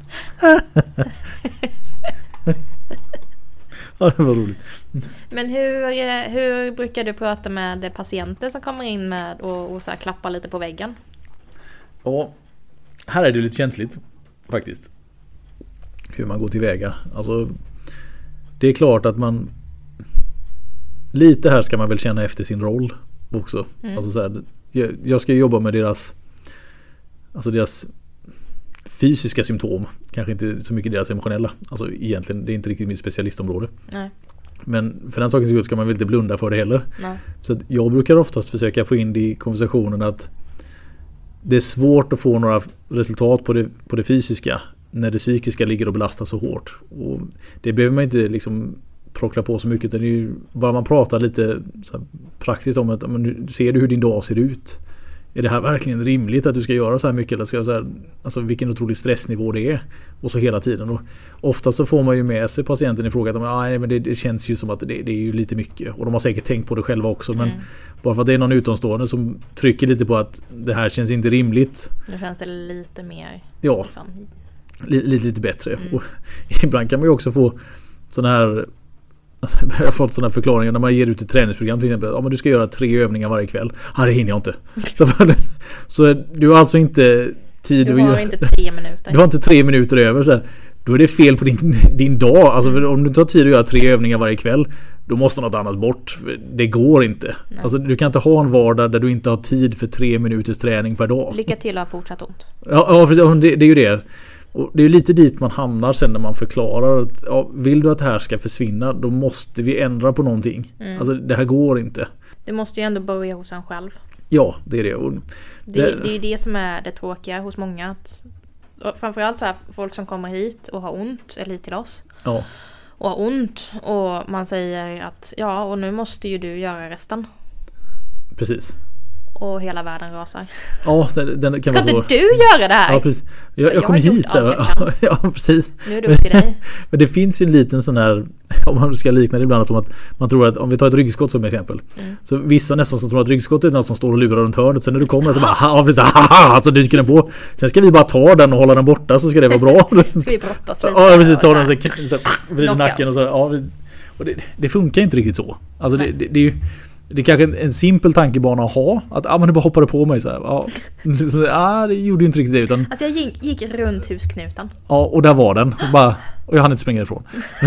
ja, det var roligt. Men hur, hur brukar du prata med patienter som kommer in med och, och så här klappar lite på väggen? Ja, här är det lite känsligt faktiskt. Hur man går tillväga. Alltså, det är klart att man Lite här ska man väl känna efter sin roll också. Mm. Alltså så här, jag ska jobba med deras Alltså deras fysiska symptom. Kanske inte så mycket deras emotionella. Alltså egentligen, det är inte riktigt mitt specialistområde. Nej. Men för den sakens skull ska man väl inte blunda för det heller. Nej. Så jag brukar oftast försöka få in det i konversationen att det är svårt att få några resultat på det, på det fysiska när det psykiska ligger och belastar så hårt. Och det behöver man inte liksom prockla på så mycket. Det är ju bara man pratar lite praktiskt om att men, ser du hur din dag ser ut? Är det här verkligen rimligt att du ska göra så här mycket? Eller ska så här, alltså vilken otrolig stressnivå det är. Och så hela tiden. Och ofta så får man ju med sig patienten i fråga att ah, men det, det, känns ju som att det, det, är ju lite mycket. Och de har säkert tänkt på det själva också. Men mm. bara för att det är någon utomstående som trycker lite på att det här känns inte rimligt. Nu känns det lite mer Ja, liksom. lite, lite bättre. Mm. Ibland kan man ju också få sådana här Alltså, jag har fått sådana förklaringar när man ger ut ett träningsprogram till exempel. Ja, men du ska göra tre övningar varje kväll. Ja, det hinner jag inte. Så, så du har alltså inte tid Du har inte tre minuter. Du har inte tre minuter över. Så här. Då är det fel på din, din dag. Alltså om du inte har tid att göra tre övningar varje kväll. Då måste något annat bort. Det går inte. Alltså, du kan inte ha en vardag där du inte har tid för tre minuters träning per dag. Lycka till att ha fortsatt ont. Ja, ja det, det är ju det. Och det är lite dit man hamnar sen när man förklarar att ja, vill du att det här ska försvinna då måste vi ändra på någonting. Mm. Alltså det här går inte. Det måste ju ändå börja hos en själv. Ja, det är det. Det, det, det är det som är det tråkiga hos många. Att, framförallt så här, folk som kommer hit och har ont, eller hit till oss. Ja. Och har ont och man säger att ja, och nu måste ju du göra resten. Precis och hela världen rasar. Ja, den, den kan Ska inte du göra det här? Ja, precis. Jag, jag, jag kom hit så här, ja, precis. Nu är det upp till dig. Men det finns ju en liten sån här, om man ska likna det ibland, som att man tror att om vi tar ett ryggskott som exempel. Mm. Så vissa nästan som tror att ryggskottet är något som står och lurar runt hörnet. Sen när du kommer så bara, ha, precis, ha, så dyker den på. Sen ska vi bara ta den och hålla den borta så ska det vara bra. ska vi brottas lite? Ja, precis. Ta den så vrider nacken och så. Ja, och det, det, funkar inte riktigt så. Alltså det, det, det är ju det är kanske en, en simpel tankebana att ha. Att ah, men du bara hoppade på mig så här. Ja, så, ah, det gjorde ju inte riktigt det. Utan, alltså jag gick, gick runt husknuten. Ja, och där var den. Och, bara, och jag hann inte springa ifrån.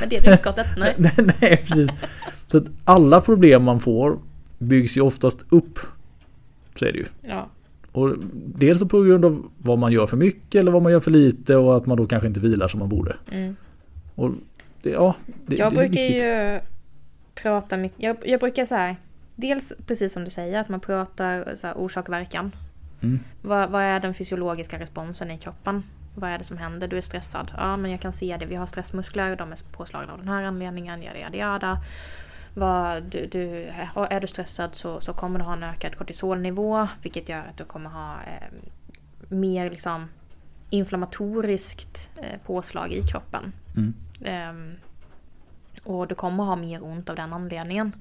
men det ryggskottet? Nej. nej. nej, precis. Så att alla problem man får byggs ju oftast upp. Så är det ju. Ja. Och dels på grund av vad man gör för mycket eller vad man gör för lite och att man då kanske inte vilar som man borde. Mm. Och det, ja, det, jag det brukar ju prata mycket. Jag, jag brukar så dels precis som du säger, att man pratar så här, orsak verkan. Mm. Vad, vad, är den fysiologiska responsen i kroppen? Vad är det som händer? Du är stressad. Ja, men jag kan se det. Vi har stressmuskler. De är påslagna av den här anledningen. Jada, jada, jada. Vad, du, du, är du stressad så, så kommer du ha en ökad kortisolnivå. Vilket gör att du kommer ha eh, mer liksom, inflammatoriskt eh, påslag i kroppen. Mm. Um, och du kommer ha mer ont av den anledningen.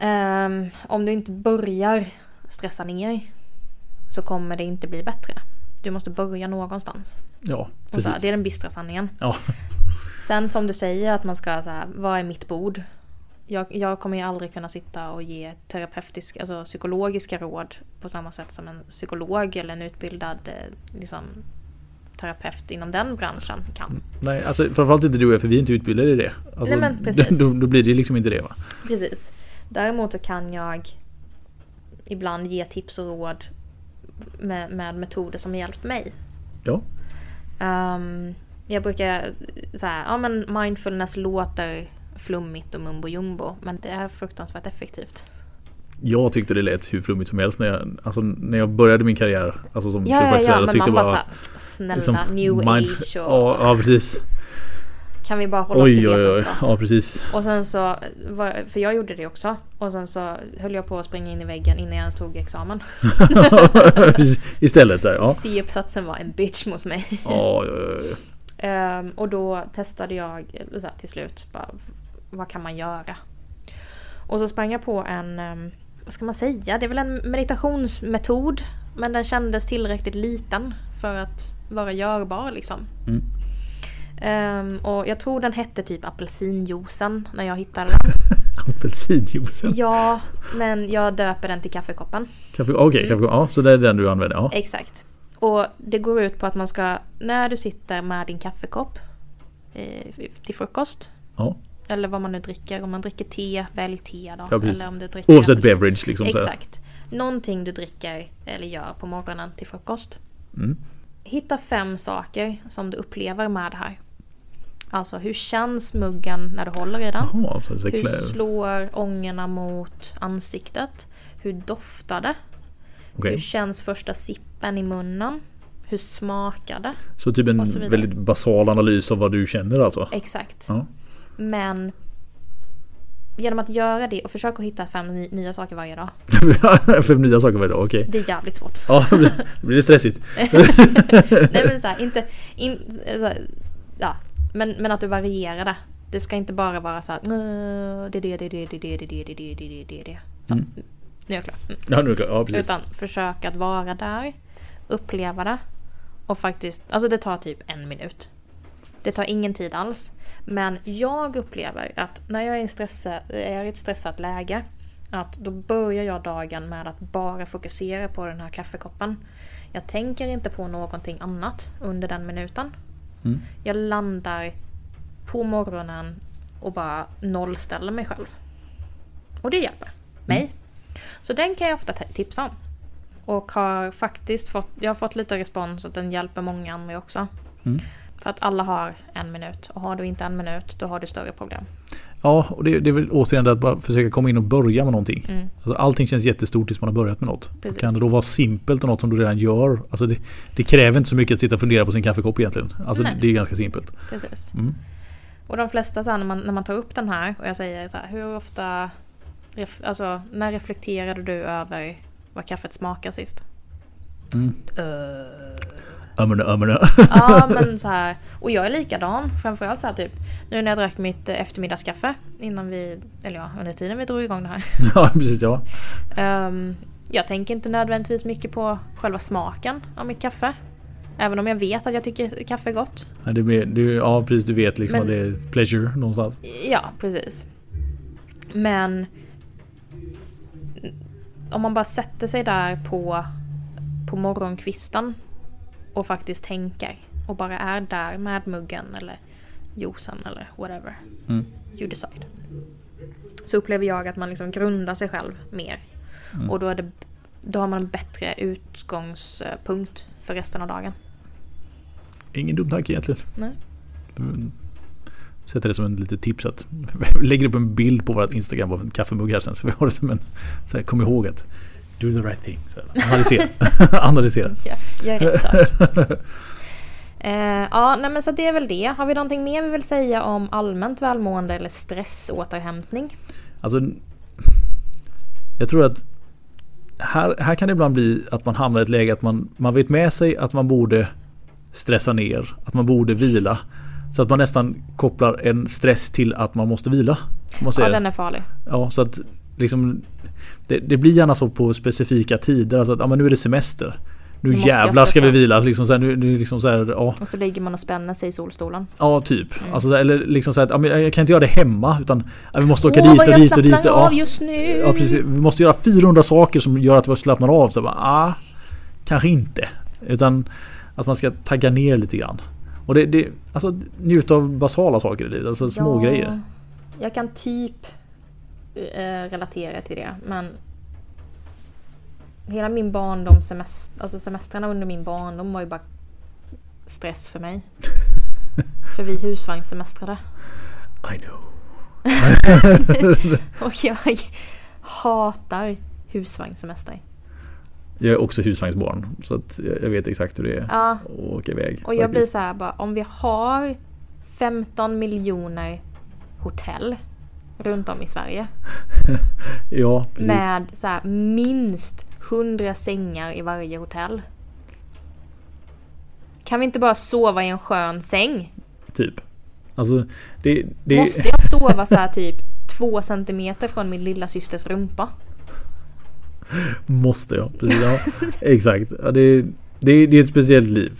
Um, om du inte börjar stressa ner så kommer det inte bli bättre. Du måste börja någonstans. Ja, precis. Här, det är den bistra sanningen. Ja. Sen som du säger att man ska så här, vad är mitt bord? Jag, jag, kommer ju aldrig kunna sitta och ge terapeutiska, alltså psykologiska råd på samma sätt som en psykolog eller en utbildad eh, liksom, terapeut inom den branschen kan. Nej, alltså framförallt inte du och jag för vi är inte utbildade i det. Alltså, Nej, men precis. Då, då, blir det liksom inte det va? Precis. Däremot så kan jag ibland ge tips och råd med, med metoder som har hjälpt mig. Ja. Um, jag brukar säga, ja men mindfulness låter flummigt och mumbo jumbo men det är fruktansvärt effektivt. Jag tyckte det lät hur flummigt som helst när jag, alltså, när jag började min karriär. Alltså som Ja, ja, ja, men tyckte man bara bara, snälla, liksom, new age och Ja, ja precis. kan vi bara hålla oss till Oj oj oj. Ja precis. Och sen så, för jag gjorde det också. Och sen så höll jag på att springa in i väggen innan jag ens tog examen. Istället där, ja. C-uppsatsen var en bitch mot mig. Ja, ja, ja. Ehm, och då testade jag så här, till slut, bara, vad kan man göra? Och så sprang jag på en, ehm, vad ska man säga, det är väl en meditationsmetod. Men den kändes tillräckligt liten för att vara görbar liksom. Mm. Ehm, och jag tror den hette typ apelsinjuicen när jag hittade den. Apelsinjuicen. Ja, men jag döper den till kaffekoppen. Kaffe, Okej, Mm. kaffe, ja, så det är den du använder? Ja. Exakt. Och det går ut på att man ska, när du sitter med din kaffekopp eh, till frukost. ja. Eller vad man nu dricker. Om man dricker te, välj te då. Ja, eller om du dricker Oavsett beverage liksom. så. Exakt. Någonting du dricker eller gör på morgonen till frukost. Mm. Hitta fem saker som du upplever med det här. Alltså hur känns muggen när du håller i den? Så så Hur slår ångorna mot ansiktet? Hur doftar det? okej. Hur känns första sippen i munnen? Hur smakar det? Så typ en så väldigt basal analys av vad du känner alltså? Exakt. Ja. Men genom att göra det och försöka hitta fem nya saker varje dag. fem nya saker varje dag, okej. Okay. Det är jävligt svårt. ja, då blir det stressigt. Nej men såhär, inte... In, så här, ja. men, men att du varierar det. Det ska inte bara vara så här, det är det, det är det, det är det, det är det, det är det, det är det. Så, mm. Nu är jag klar. Mm. Ja, nu är jag klar. Ja, precis. Utan försök att vara där, uppleva det och faktiskt, alltså det tar typ en minut. Det tar ingen tid alls. Men jag upplever att när jag är i, stressa, är i ett stressat läge att då börjar jag dagen med att bara fokusera på den här kaffekoppen. Jag tänker inte på någonting annat under den minuten. Mm. Jag landar på morgonen och bara nollställer mig själv. Och det hjälper mig. Så den kan jag ofta tipsa om. Och har faktiskt fått, jag har fått lite respons att den hjälper många andra också. Mm. För att alla har en minut och har du inte en minut då har du större problem. Ja, och det, det är väl återigen det att bara försöka komma in och börja med någonting. Mm. Alltså, allting känns jättestort tills man har börjat med något. Precis. Kan det då vara simpelt och något som du redan gör? Alltså det, det kräver inte så mycket att sitta och fundera på sin kaffekopp egentligen. Alltså Nej. det är ganska simpelt. Precis. Mm. Och de flesta så här, när, man, när man tar upp den här och jag säger så här, hur ofta, ref, alltså när reflekterade du över vad kaffet smakar sist? Mm. Ömmerna, ömmerna. Ja men så här, och jag är likadan. Framförallt så här typ, nu när jag drack mitt eftermiddagskaffe innan vi, eller ja under tiden vi drog igång det här. ja, precis ja. Ehm, jag tänker inte nödvändigtvis mycket på själva smaken av mitt kaffe. Även om jag vet att jag tycker kaffe är gott. Ja, det blir, du, ja precis, du vet liksom Men- att det är pleasure någonstans. Ja, precis. Men om man bara sätter sig där på, på morgonkvisten och faktiskt tänker och bara är där med muggen eller juicen eller whatever. Mm. You decide. Så upplever jag att man liksom grundar sig själv mer. Mm. Och då, är det, då har man en bättre utgångspunkt för resten av dagen. Ingen dum tanke egentligen. Nej. Sätter det som en litet tips att lägger upp en bild på vårt Instagram av en kaffemugg här sen så vi har det som en så här, kom ihåg att do the right thing. Så analysera. analysera. Ja, gör rätt sak. Eh, ja, nej men så det är väl det. Har vi någonting mer vi vill säga om allmänt välmående eller stressåterhämtning? Alltså, jag tror att här, här kan det ibland bli att man hamnar i ett läge att man, man vet med sig att man borde stressa ner, att man borde vila. Så att man nästan kopplar en stress till att man måste vila. Man Ja, den är farlig. Ja, så att liksom det, det blir gärna så på specifika tider. Alltså att ja, men nu är det semester. Nu jag jävlar ska vi vila. Liksom så här, nu, nu liksom så här, ja, Och så ligger man och spänner sig i solstolen. ja, typ. Mm. Alltså, eller liksom så här, att, ja, men jag kan inte göra det hemma. Utan ja, vi måste åka Åh, dit vad och jag dit och dit. slappnar Ja, av just nu! ja, precis. Vi måste göra 400 saker som gör att vi slappnar av. Så bara, ah, kanske inte. Utan att man ska tagga ner lite grann. Och det, det, alltså njuta av basala saker i livet. Alltså små Ja, grejer. Jag kan typ eh, relatera till det men Hela min barndom, semester, alltså semestrarna under min barndom var ju bara stress för mig. för vi husvagnssemestrade. I know. Och jag hatar husvagnssemester. Jag är också husvagnsbarn så att jag vet exakt hur det är Ja, att åka iväg. och jag blir faktiskt. så här bara, om vi har 15 miljoner hotell runt om i Sverige Ja, precis. med så här, minst 100 sängar i varje hotell. Kan vi inte bara sova i en skön säng? Typ. Alltså, det, det, Måste jag sova så här typ två centimeter från min lilla systers rumpa? måste jag. Precis, ja. Exakt. Ja, det, det, det är ett speciellt liv.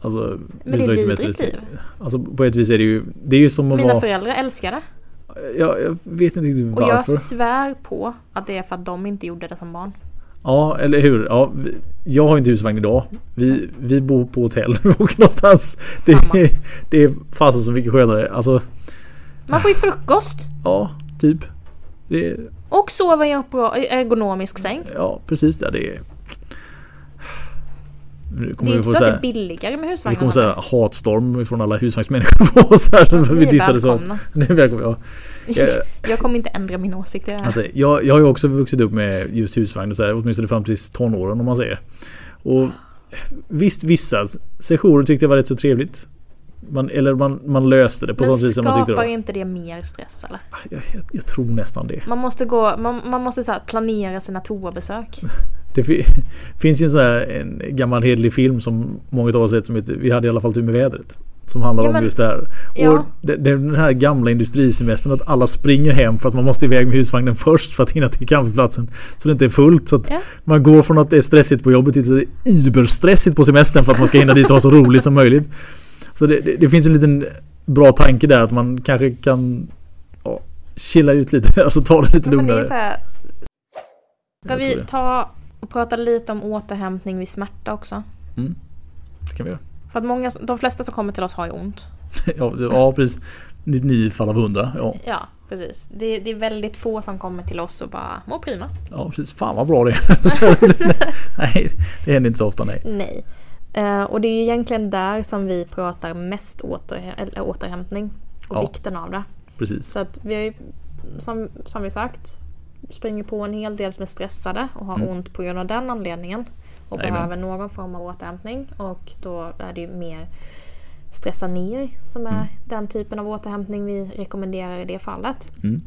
Alltså, Men det är ett husvagnssemester- vidrigt liv. Alltså på ett vis är det ju, det är ju som att Mina vara... föräldrar älskar det. Ja, jag vet inte riktigt Och jag varför. svär på att det är för att de inte gjorde det som barn. Ja, eller hur? Ja, vi, jag har inte husvagn idag. Vi, vi bor på hotell och någonstans. Samma. Det, är- det är fasen så mycket skönare. Alltså, Man får ju frukost ja, typ. Är- och sova i en ergonomisk säng. ja, precis det. Det är... Nu Det kommer är vi inte få så att det är billigare med vi husvagn. kommer säga vad hatstorm från alla husvagnsmänniskor på oss här. vi är så. välkomna. Ni är välkomna. Ja. Jag kommer inte ändra min åsikt i det här. Alltså, jag, jag har ju också vuxit upp med just husvagn och så här, åtminstone fram till tonåren om man säger. Och visst, vissa sessioner tyckte jag var rätt så trevligt. Man, eller man, man löste det på Men sånt vis som man tyckte det skapar var. inte det mer stress eller? Jag, jag, jag tror nästan det. Man måste gå, man, man måste så planera sina toabesök. Det fi, finns ju en sån här en gammal hedlig film som många av oss sett som heter Vi hade i alla fall tur med vädret. Som handlar Ja, om men- just det här. Ja. Och det, det är den här gamla industrisemestern att alla springer hem för att man måste iväg med husvagnen först för att hinna till campingplatsen. Så det inte är fullt. Så Ja. man går från att det är stressigt på jobbet till att det är überstressigt på semestern för att man ska hinna dit och ha så roligt som möjligt. Så det, det, finns en liten bra tanke där att man kanske kan ja, chilla ut lite. Alltså ta det lite Ja, lugnare. ska vi ta och prata lite om återhämtning vid smärta också? Det kan vi göra. För att många, de flesta som kommer till oss har ju ont. Ja, ja precis. 99 fall av 100. Ja. Ja, precis. Det, det är väldigt få som kommer till oss och bara mår prima. Ja precis, fan vad bra det är. Nej, det händer inte så ofta nej. Nej. Eh, och det är egentligen där som vi pratar mest åter, eller återhämtning och Ja. vikten av det. Precis. Så att vi har ju, som, som vi sagt, springer på en hel del som är stressade och har Mm. ont på grund av den anledningen. Och Jajamän. behöver någon form av återhämtning. Och då är det ju mer stressa ner som är Mm. den typen av återhämtning vi rekommenderar i det fallet. Mm.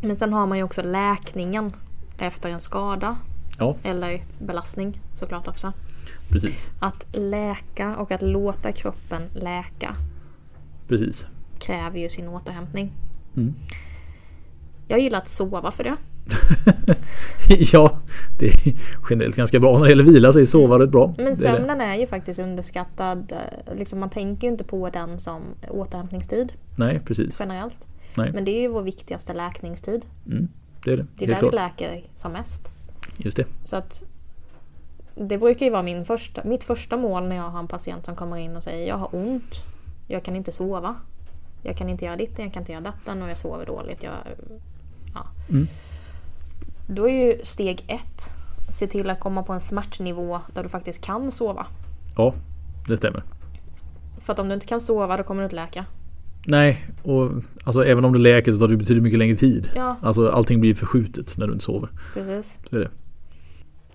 Men sen har man ju också läkningen efter en skada. Ja. Eller belastning såklart också. Precis. Att läka och att låta kroppen läka Precis. kräver ju sin återhämtning. Mm. Jag gillar att sova för det. ja, det är generellt ganska bra när det gäller vila sig. Sova rätt bra. Men är sömnen är ju faktiskt underskattad. eh, Liksom man tänker ju inte på den som återhämtningstid Nej, precis. generellt. Nej. Men det är ju vår viktigaste läkningstid. Mm, det är det. Det är Helt där klart. vi läker som mest. Just det. Så att det brukar ju vara min första, mitt första mål när jag har en patient som kommer in och säger jag har ont. Jag kan inte sova. Jag kan inte göra ditten, jag kan inte göra datten och jag sover dåligt. Jag, ja. Mm. Då är ju steg ett se till att komma på en smärtnivå där du faktiskt kan sova. Ja, det stämmer. För att om du inte kan sova då kommer du inte läka. Nej, och alltså även om det läker så tar det betydligt mycket längre tid. Ja, Alltså allting blir förskjutet när du inte sover. precis. Så är det.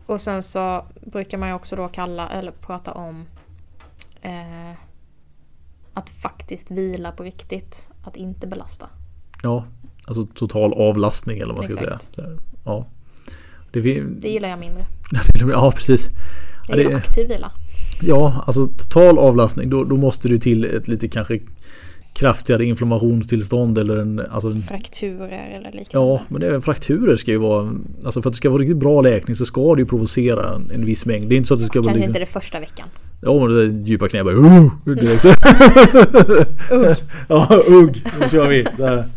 Och sen så brukar man ju också då kalla, eller prata om eh, att faktiskt vila på riktigt. Att inte belasta. Ja, alltså total avlastning eller vad man ska Exakt. säga. Ja. Det, vi, Det gillar jag mindre. ja, precis. Ja, Jag det- gillar aktiv vila. Ja, alltså total avlastning. Då, då måste du till ett lite kanske kraftigare inflammationstillstånd eller en... Alltså en Frakturer eller liknande. ja, men även frakturer ska ju vara... Alltså för att det ska vara riktigt bra läkning så ska det ju provocera en, en viss mängd. Det är inte så att det ska vara... Kanske Liksom, inte det första veckan. Ja, men det där djupa knä bara... Uh, direkt. Ugg. ja, ugg. Nu kör vi. Här.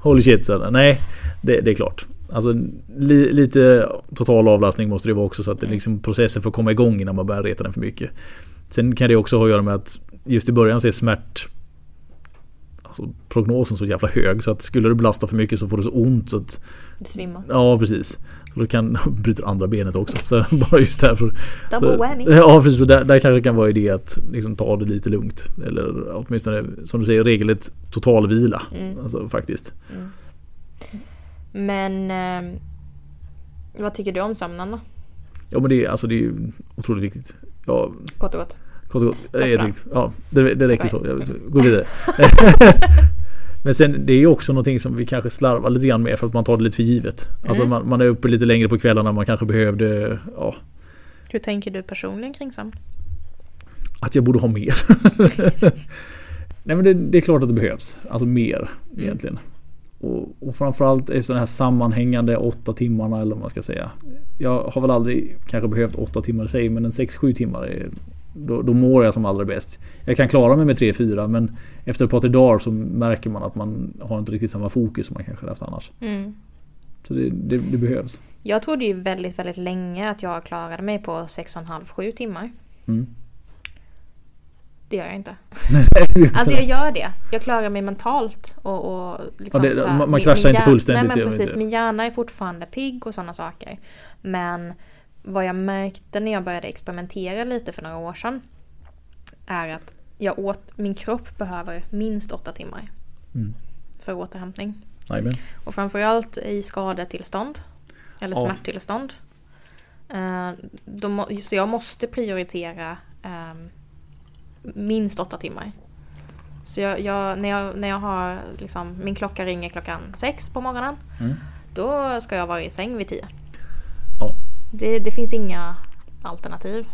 Holy shit. Så. Nej, det, det är klart. Alltså li, lite total avlastning måste det vara också så att det Mm. liksom processen får komma igång innan man börjar reta den för mycket. Sen kan det också ha att göra med att just i början så är smärt alltså, prognosen så jävla hög så att skulle du belasta för mycket så får du så ont så att Du svimmar. Ja precis. Så då kan bryter andra benet också. Så bara just därför. Double Så, whammy. ja precis, så där, där kanske det kan vara idé att liksom ta det lite lugnt. Eller åtminstone som du säger regelrätt total vila. Mm. Alltså faktiskt. Mm. Men eh, Vad tycker du om sömnen då? Ja men det är, alltså, det är otroligt viktigt. Ja, Kort och gott. kort och gott. Det. Ja, det, det räcker så. Jag går vidare. Men sen det är också någonting som vi kanske slarvar lite grann med för att man tar det lite för givet. Alltså Mm. man, man är uppe lite längre på kvällarna man kanske behövde, ja, Hur tänker du personligen kring sömn? att jag borde ha mer. Nej men det, det är klart att det behövs. Alltså mer egentligen. Och, och framförallt är sådana här sammanhängande åtta timmarna eller vad man ska säga. Jag har väl aldrig kanske behövt åtta timmar i sig men en sex sju timmar är, då, då mår jag som allra bäst. Jag kan klara mig med tre fyra men efter ett par tre dagar så märker man att man har inte riktigt samma fokus som man kanske haft annars. Mm. Så det, det, det behövs. Jag trodde ju väldigt, väldigt länge att jag klarade mig på 6,5-7 timmar. Mm. Det gör jag inte. Alltså jag gör det. Jag klarar mig mentalt och, och liksom Ja, det- här, man- man kraschar inte fullständigt, Nej men precis, inte. min hjärna är fortfarande pigg och sådana saker. Men vad jag märkte när jag började experimentera lite för några år sedan är att jag åt, min kropp behöver minst åtta timmar Mm. för återhämtning. Jajamän. Och framförallt i skadetillstånd. Eller Ja. smärttillstånd. Eh, må, så jag måste prioritera ehm, minst åtta timmar. Så jag, jag, när, jag, när jag har liksom, min klocka ringer klockan sex på morgonen. Mm. Då ska jag vara i säng vid tio. Det, det finns inga alternativ.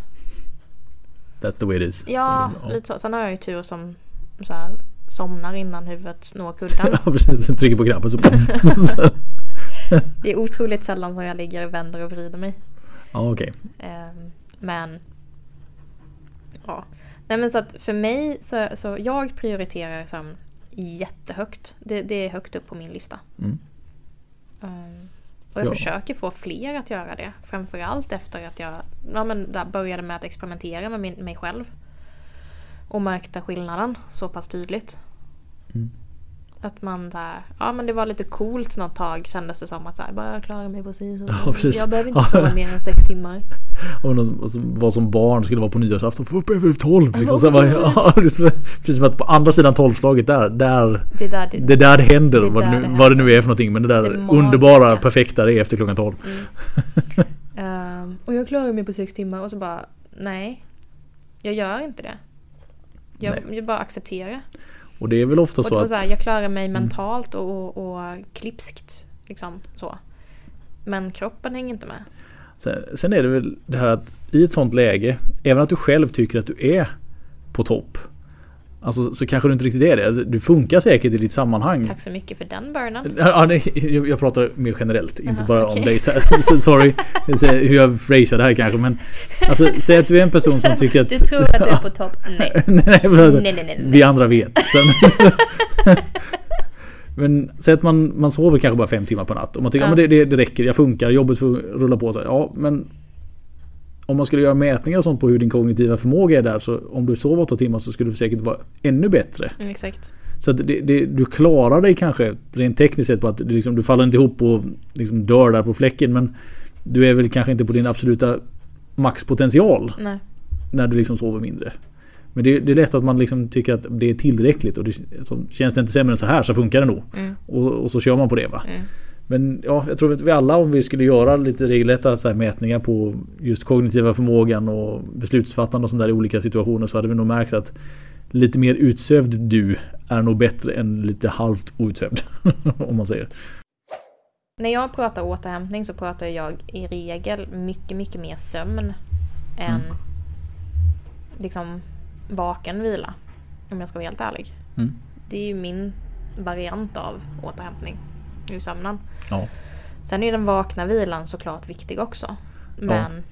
that's the way it is. Ja, ja. lite så. Sen har jag ju tur som så här, somnar innan huvudet når kudden. Ja, precis. Sen trycker på knappen så... Det är otroligt sällan som jag ligger och vänder och vrider mig. ja, okej. Ehm, men ja. Nej men så att för mig så, så jag prioriterar sömn jättehögt. Det, det är högt upp på min lista. Mm. Ehm, och jag Ja. försöker få fler att göra det. Framförallt efter att jag ja, men där började med att experimentera med min, mig själv. Och märkte skillnaden så pass tydligt. Mm. Att man där, ja men det var lite coolt något tag kändes det som att så här, bara jag klarar mig precis. Och Ja, precis. Jag behöver inte sova mer än sex timmar. Och någon som var som barn skulle vara på nyårsafton. Få upp över tolv. Liksom. Så bara, ja, precis som att på andra sidan tolvslaget där, där Det är där det, det där det händer. Det vad, det där nu, det vad det nu händer. är för någonting. Men det där Det underbara, perfekta det är efter klockan tolv. Ehm, och jag klarar mig på sex timmar och så bara, nej. Jag gör inte det. Jag, jag bara accepterar. Och det är väl ofta Och, så och att... så här, jag klarar mig mentalt och, och, och klipskt. Liksom så. Men kroppen hänger inte med. Sen, sen är det väl det här att i ett sånt läge, även att du själv tycker att du är på topp. Alltså så kanske du inte riktigt är det. Alltså, Du funkar säkert i ditt sammanhang. Tack så mycket för den burnen. Ja, nej, jag pratar mer generellt, inte bara okej. om dig. Sorry hur jag phrasar det här kanske. Men alltså, säg att du är en person som tycker att... Du tror att du är på topp? Nej. nej, nej, att Nej, nej, nej. Vi andra vet. Men säg att man, man sover kanske bara fem timmar på natt. Och man tycker Ja. att det, det, det räcker, jag funkar, jobbet får rulla på. Så. Ja, men om man skulle göra mätningar sånt på hur din kognitiva förmåga är där. Så om du sover åtta timmar så skulle du säkert vara ännu bättre. Mm, exakt. Så att det, det, du klarar dig kanske rent tekniskt sett på att du, liksom, du faller inte ihop och liksom dör där på fläcken. Men du är väl kanske inte på din absoluta maxpotential Nej. när du liksom sover mindre. Men det, det är lätt att man liksom tycker att det är tillräckligt och det, så känns det inte sämre än så här så funkar det nog. Mm, Och, och så kör man på det va. mm. Men ja, jag tror att vi alla om vi skulle göra lite regelrätta så mätningar på just kognitiva förmågan och beslutsfattande och sånt där i olika situationer så hade vi nog märkt att lite mer utsövd du är nog bättre än lite halvt outsövd. om man säger. När jag pratar återhämtning så pratar jag i regel mycket, mycket mer sömn än Mm. liksom vaken vila. Om jag ska vara helt ärlig. Mm. Det är ju min variant av återhämtning i sömnen. Ja. Sen är den vakna vilan såklart viktig också. Men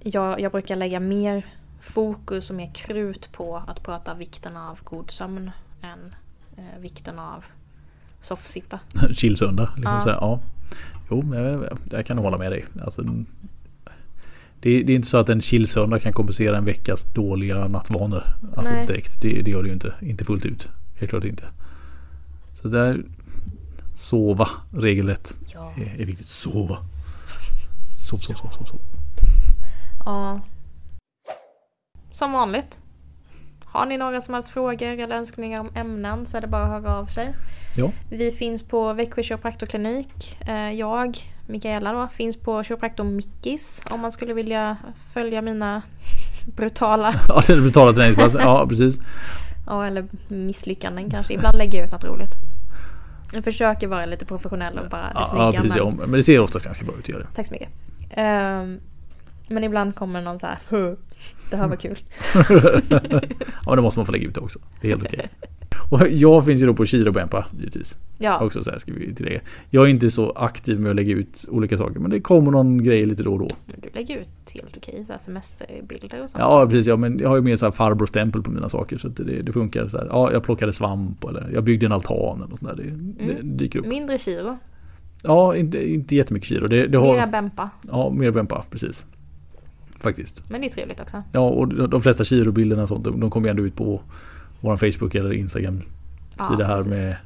jag, jag brukar lägga mer fokus och mer krut på att prata vikten av god sömn än eh, vikten av soffsitta. Chillsöndag. Liksom Ja. så här, ja. Jo, jag, jag kan hålla med dig. Alltså, det, det är inte så att en chillsöndag kan kompensera en veckas dåliga nattvanor. Alltså Nej. direkt. Det, det gör det ju inte. Inte fullt ut. Helt klart inte. Så där Sova regelrätt Ja. är, är viktigt. Sova. Sov, sov, sov, sov, sov. ja. Som vanligt. Har ni några som helst frågor eller önskningar om ämnen så är det bara att höra av sig. Ja. Vi finns på Växjö kiropraktorklinik. Eh, Jag Mikaela då, finns på kiropraktor Mickis om man skulle vilja följa mina brutala Ja, det är brutala träningspass. Ja, precis. Ja, eller misslyckanden kanske. Ibland lägger jag ut något roligt. Jag försöker vara lite professionell och bara det Ja, snygga. ja precis. men... Men det ser oftast ganska bra ut, gör det. Tack så mycket. Ehm, men ibland kommer någon så här, "Huh, det här var kul. ja, men då måste man få lägga ut det också. Det är helt okej. Och jag finns ju då på Kirobempa givetvis. Ja, Också så här ska vi tillägga. Jag är inte så aktiv med att lägga ut olika saker men det kommer någon grej lite då och då. men du lägger ut helt okej så här semesterbilder och sånt. Ja precis, ja, men jag har ju mer så här farbrorstämpel på mina saker så det, det funkar. Så här, ja, jag plockade svamp eller jag byggde en altan eller något sånt där. Det, det Mm. dyker upp. Mindre kilo, Ja, inte, inte jättemycket kilo. Det, det mera har, bempa. ja, mer Bempa, precis. Faktiskt. Men det är trevligt också. Ja, och de flesta kilobilderna och sånt, de, de kommer ju ändå ut på vår Facebook eller Instagram sida här precis. med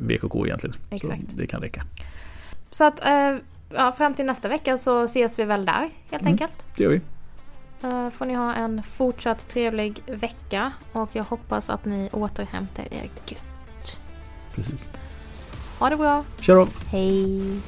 VKK egentligen. Exakt. Så det kan räcka. Så att eh, ja, fram till nästa vecka så ses vi väl där helt Mm. enkelt. Det gör vi. Eh, får ni ha en fortsatt trevlig vecka och jag hoppas att ni återhämtar er gött. Precis. Ha det bra, Kör då! hej!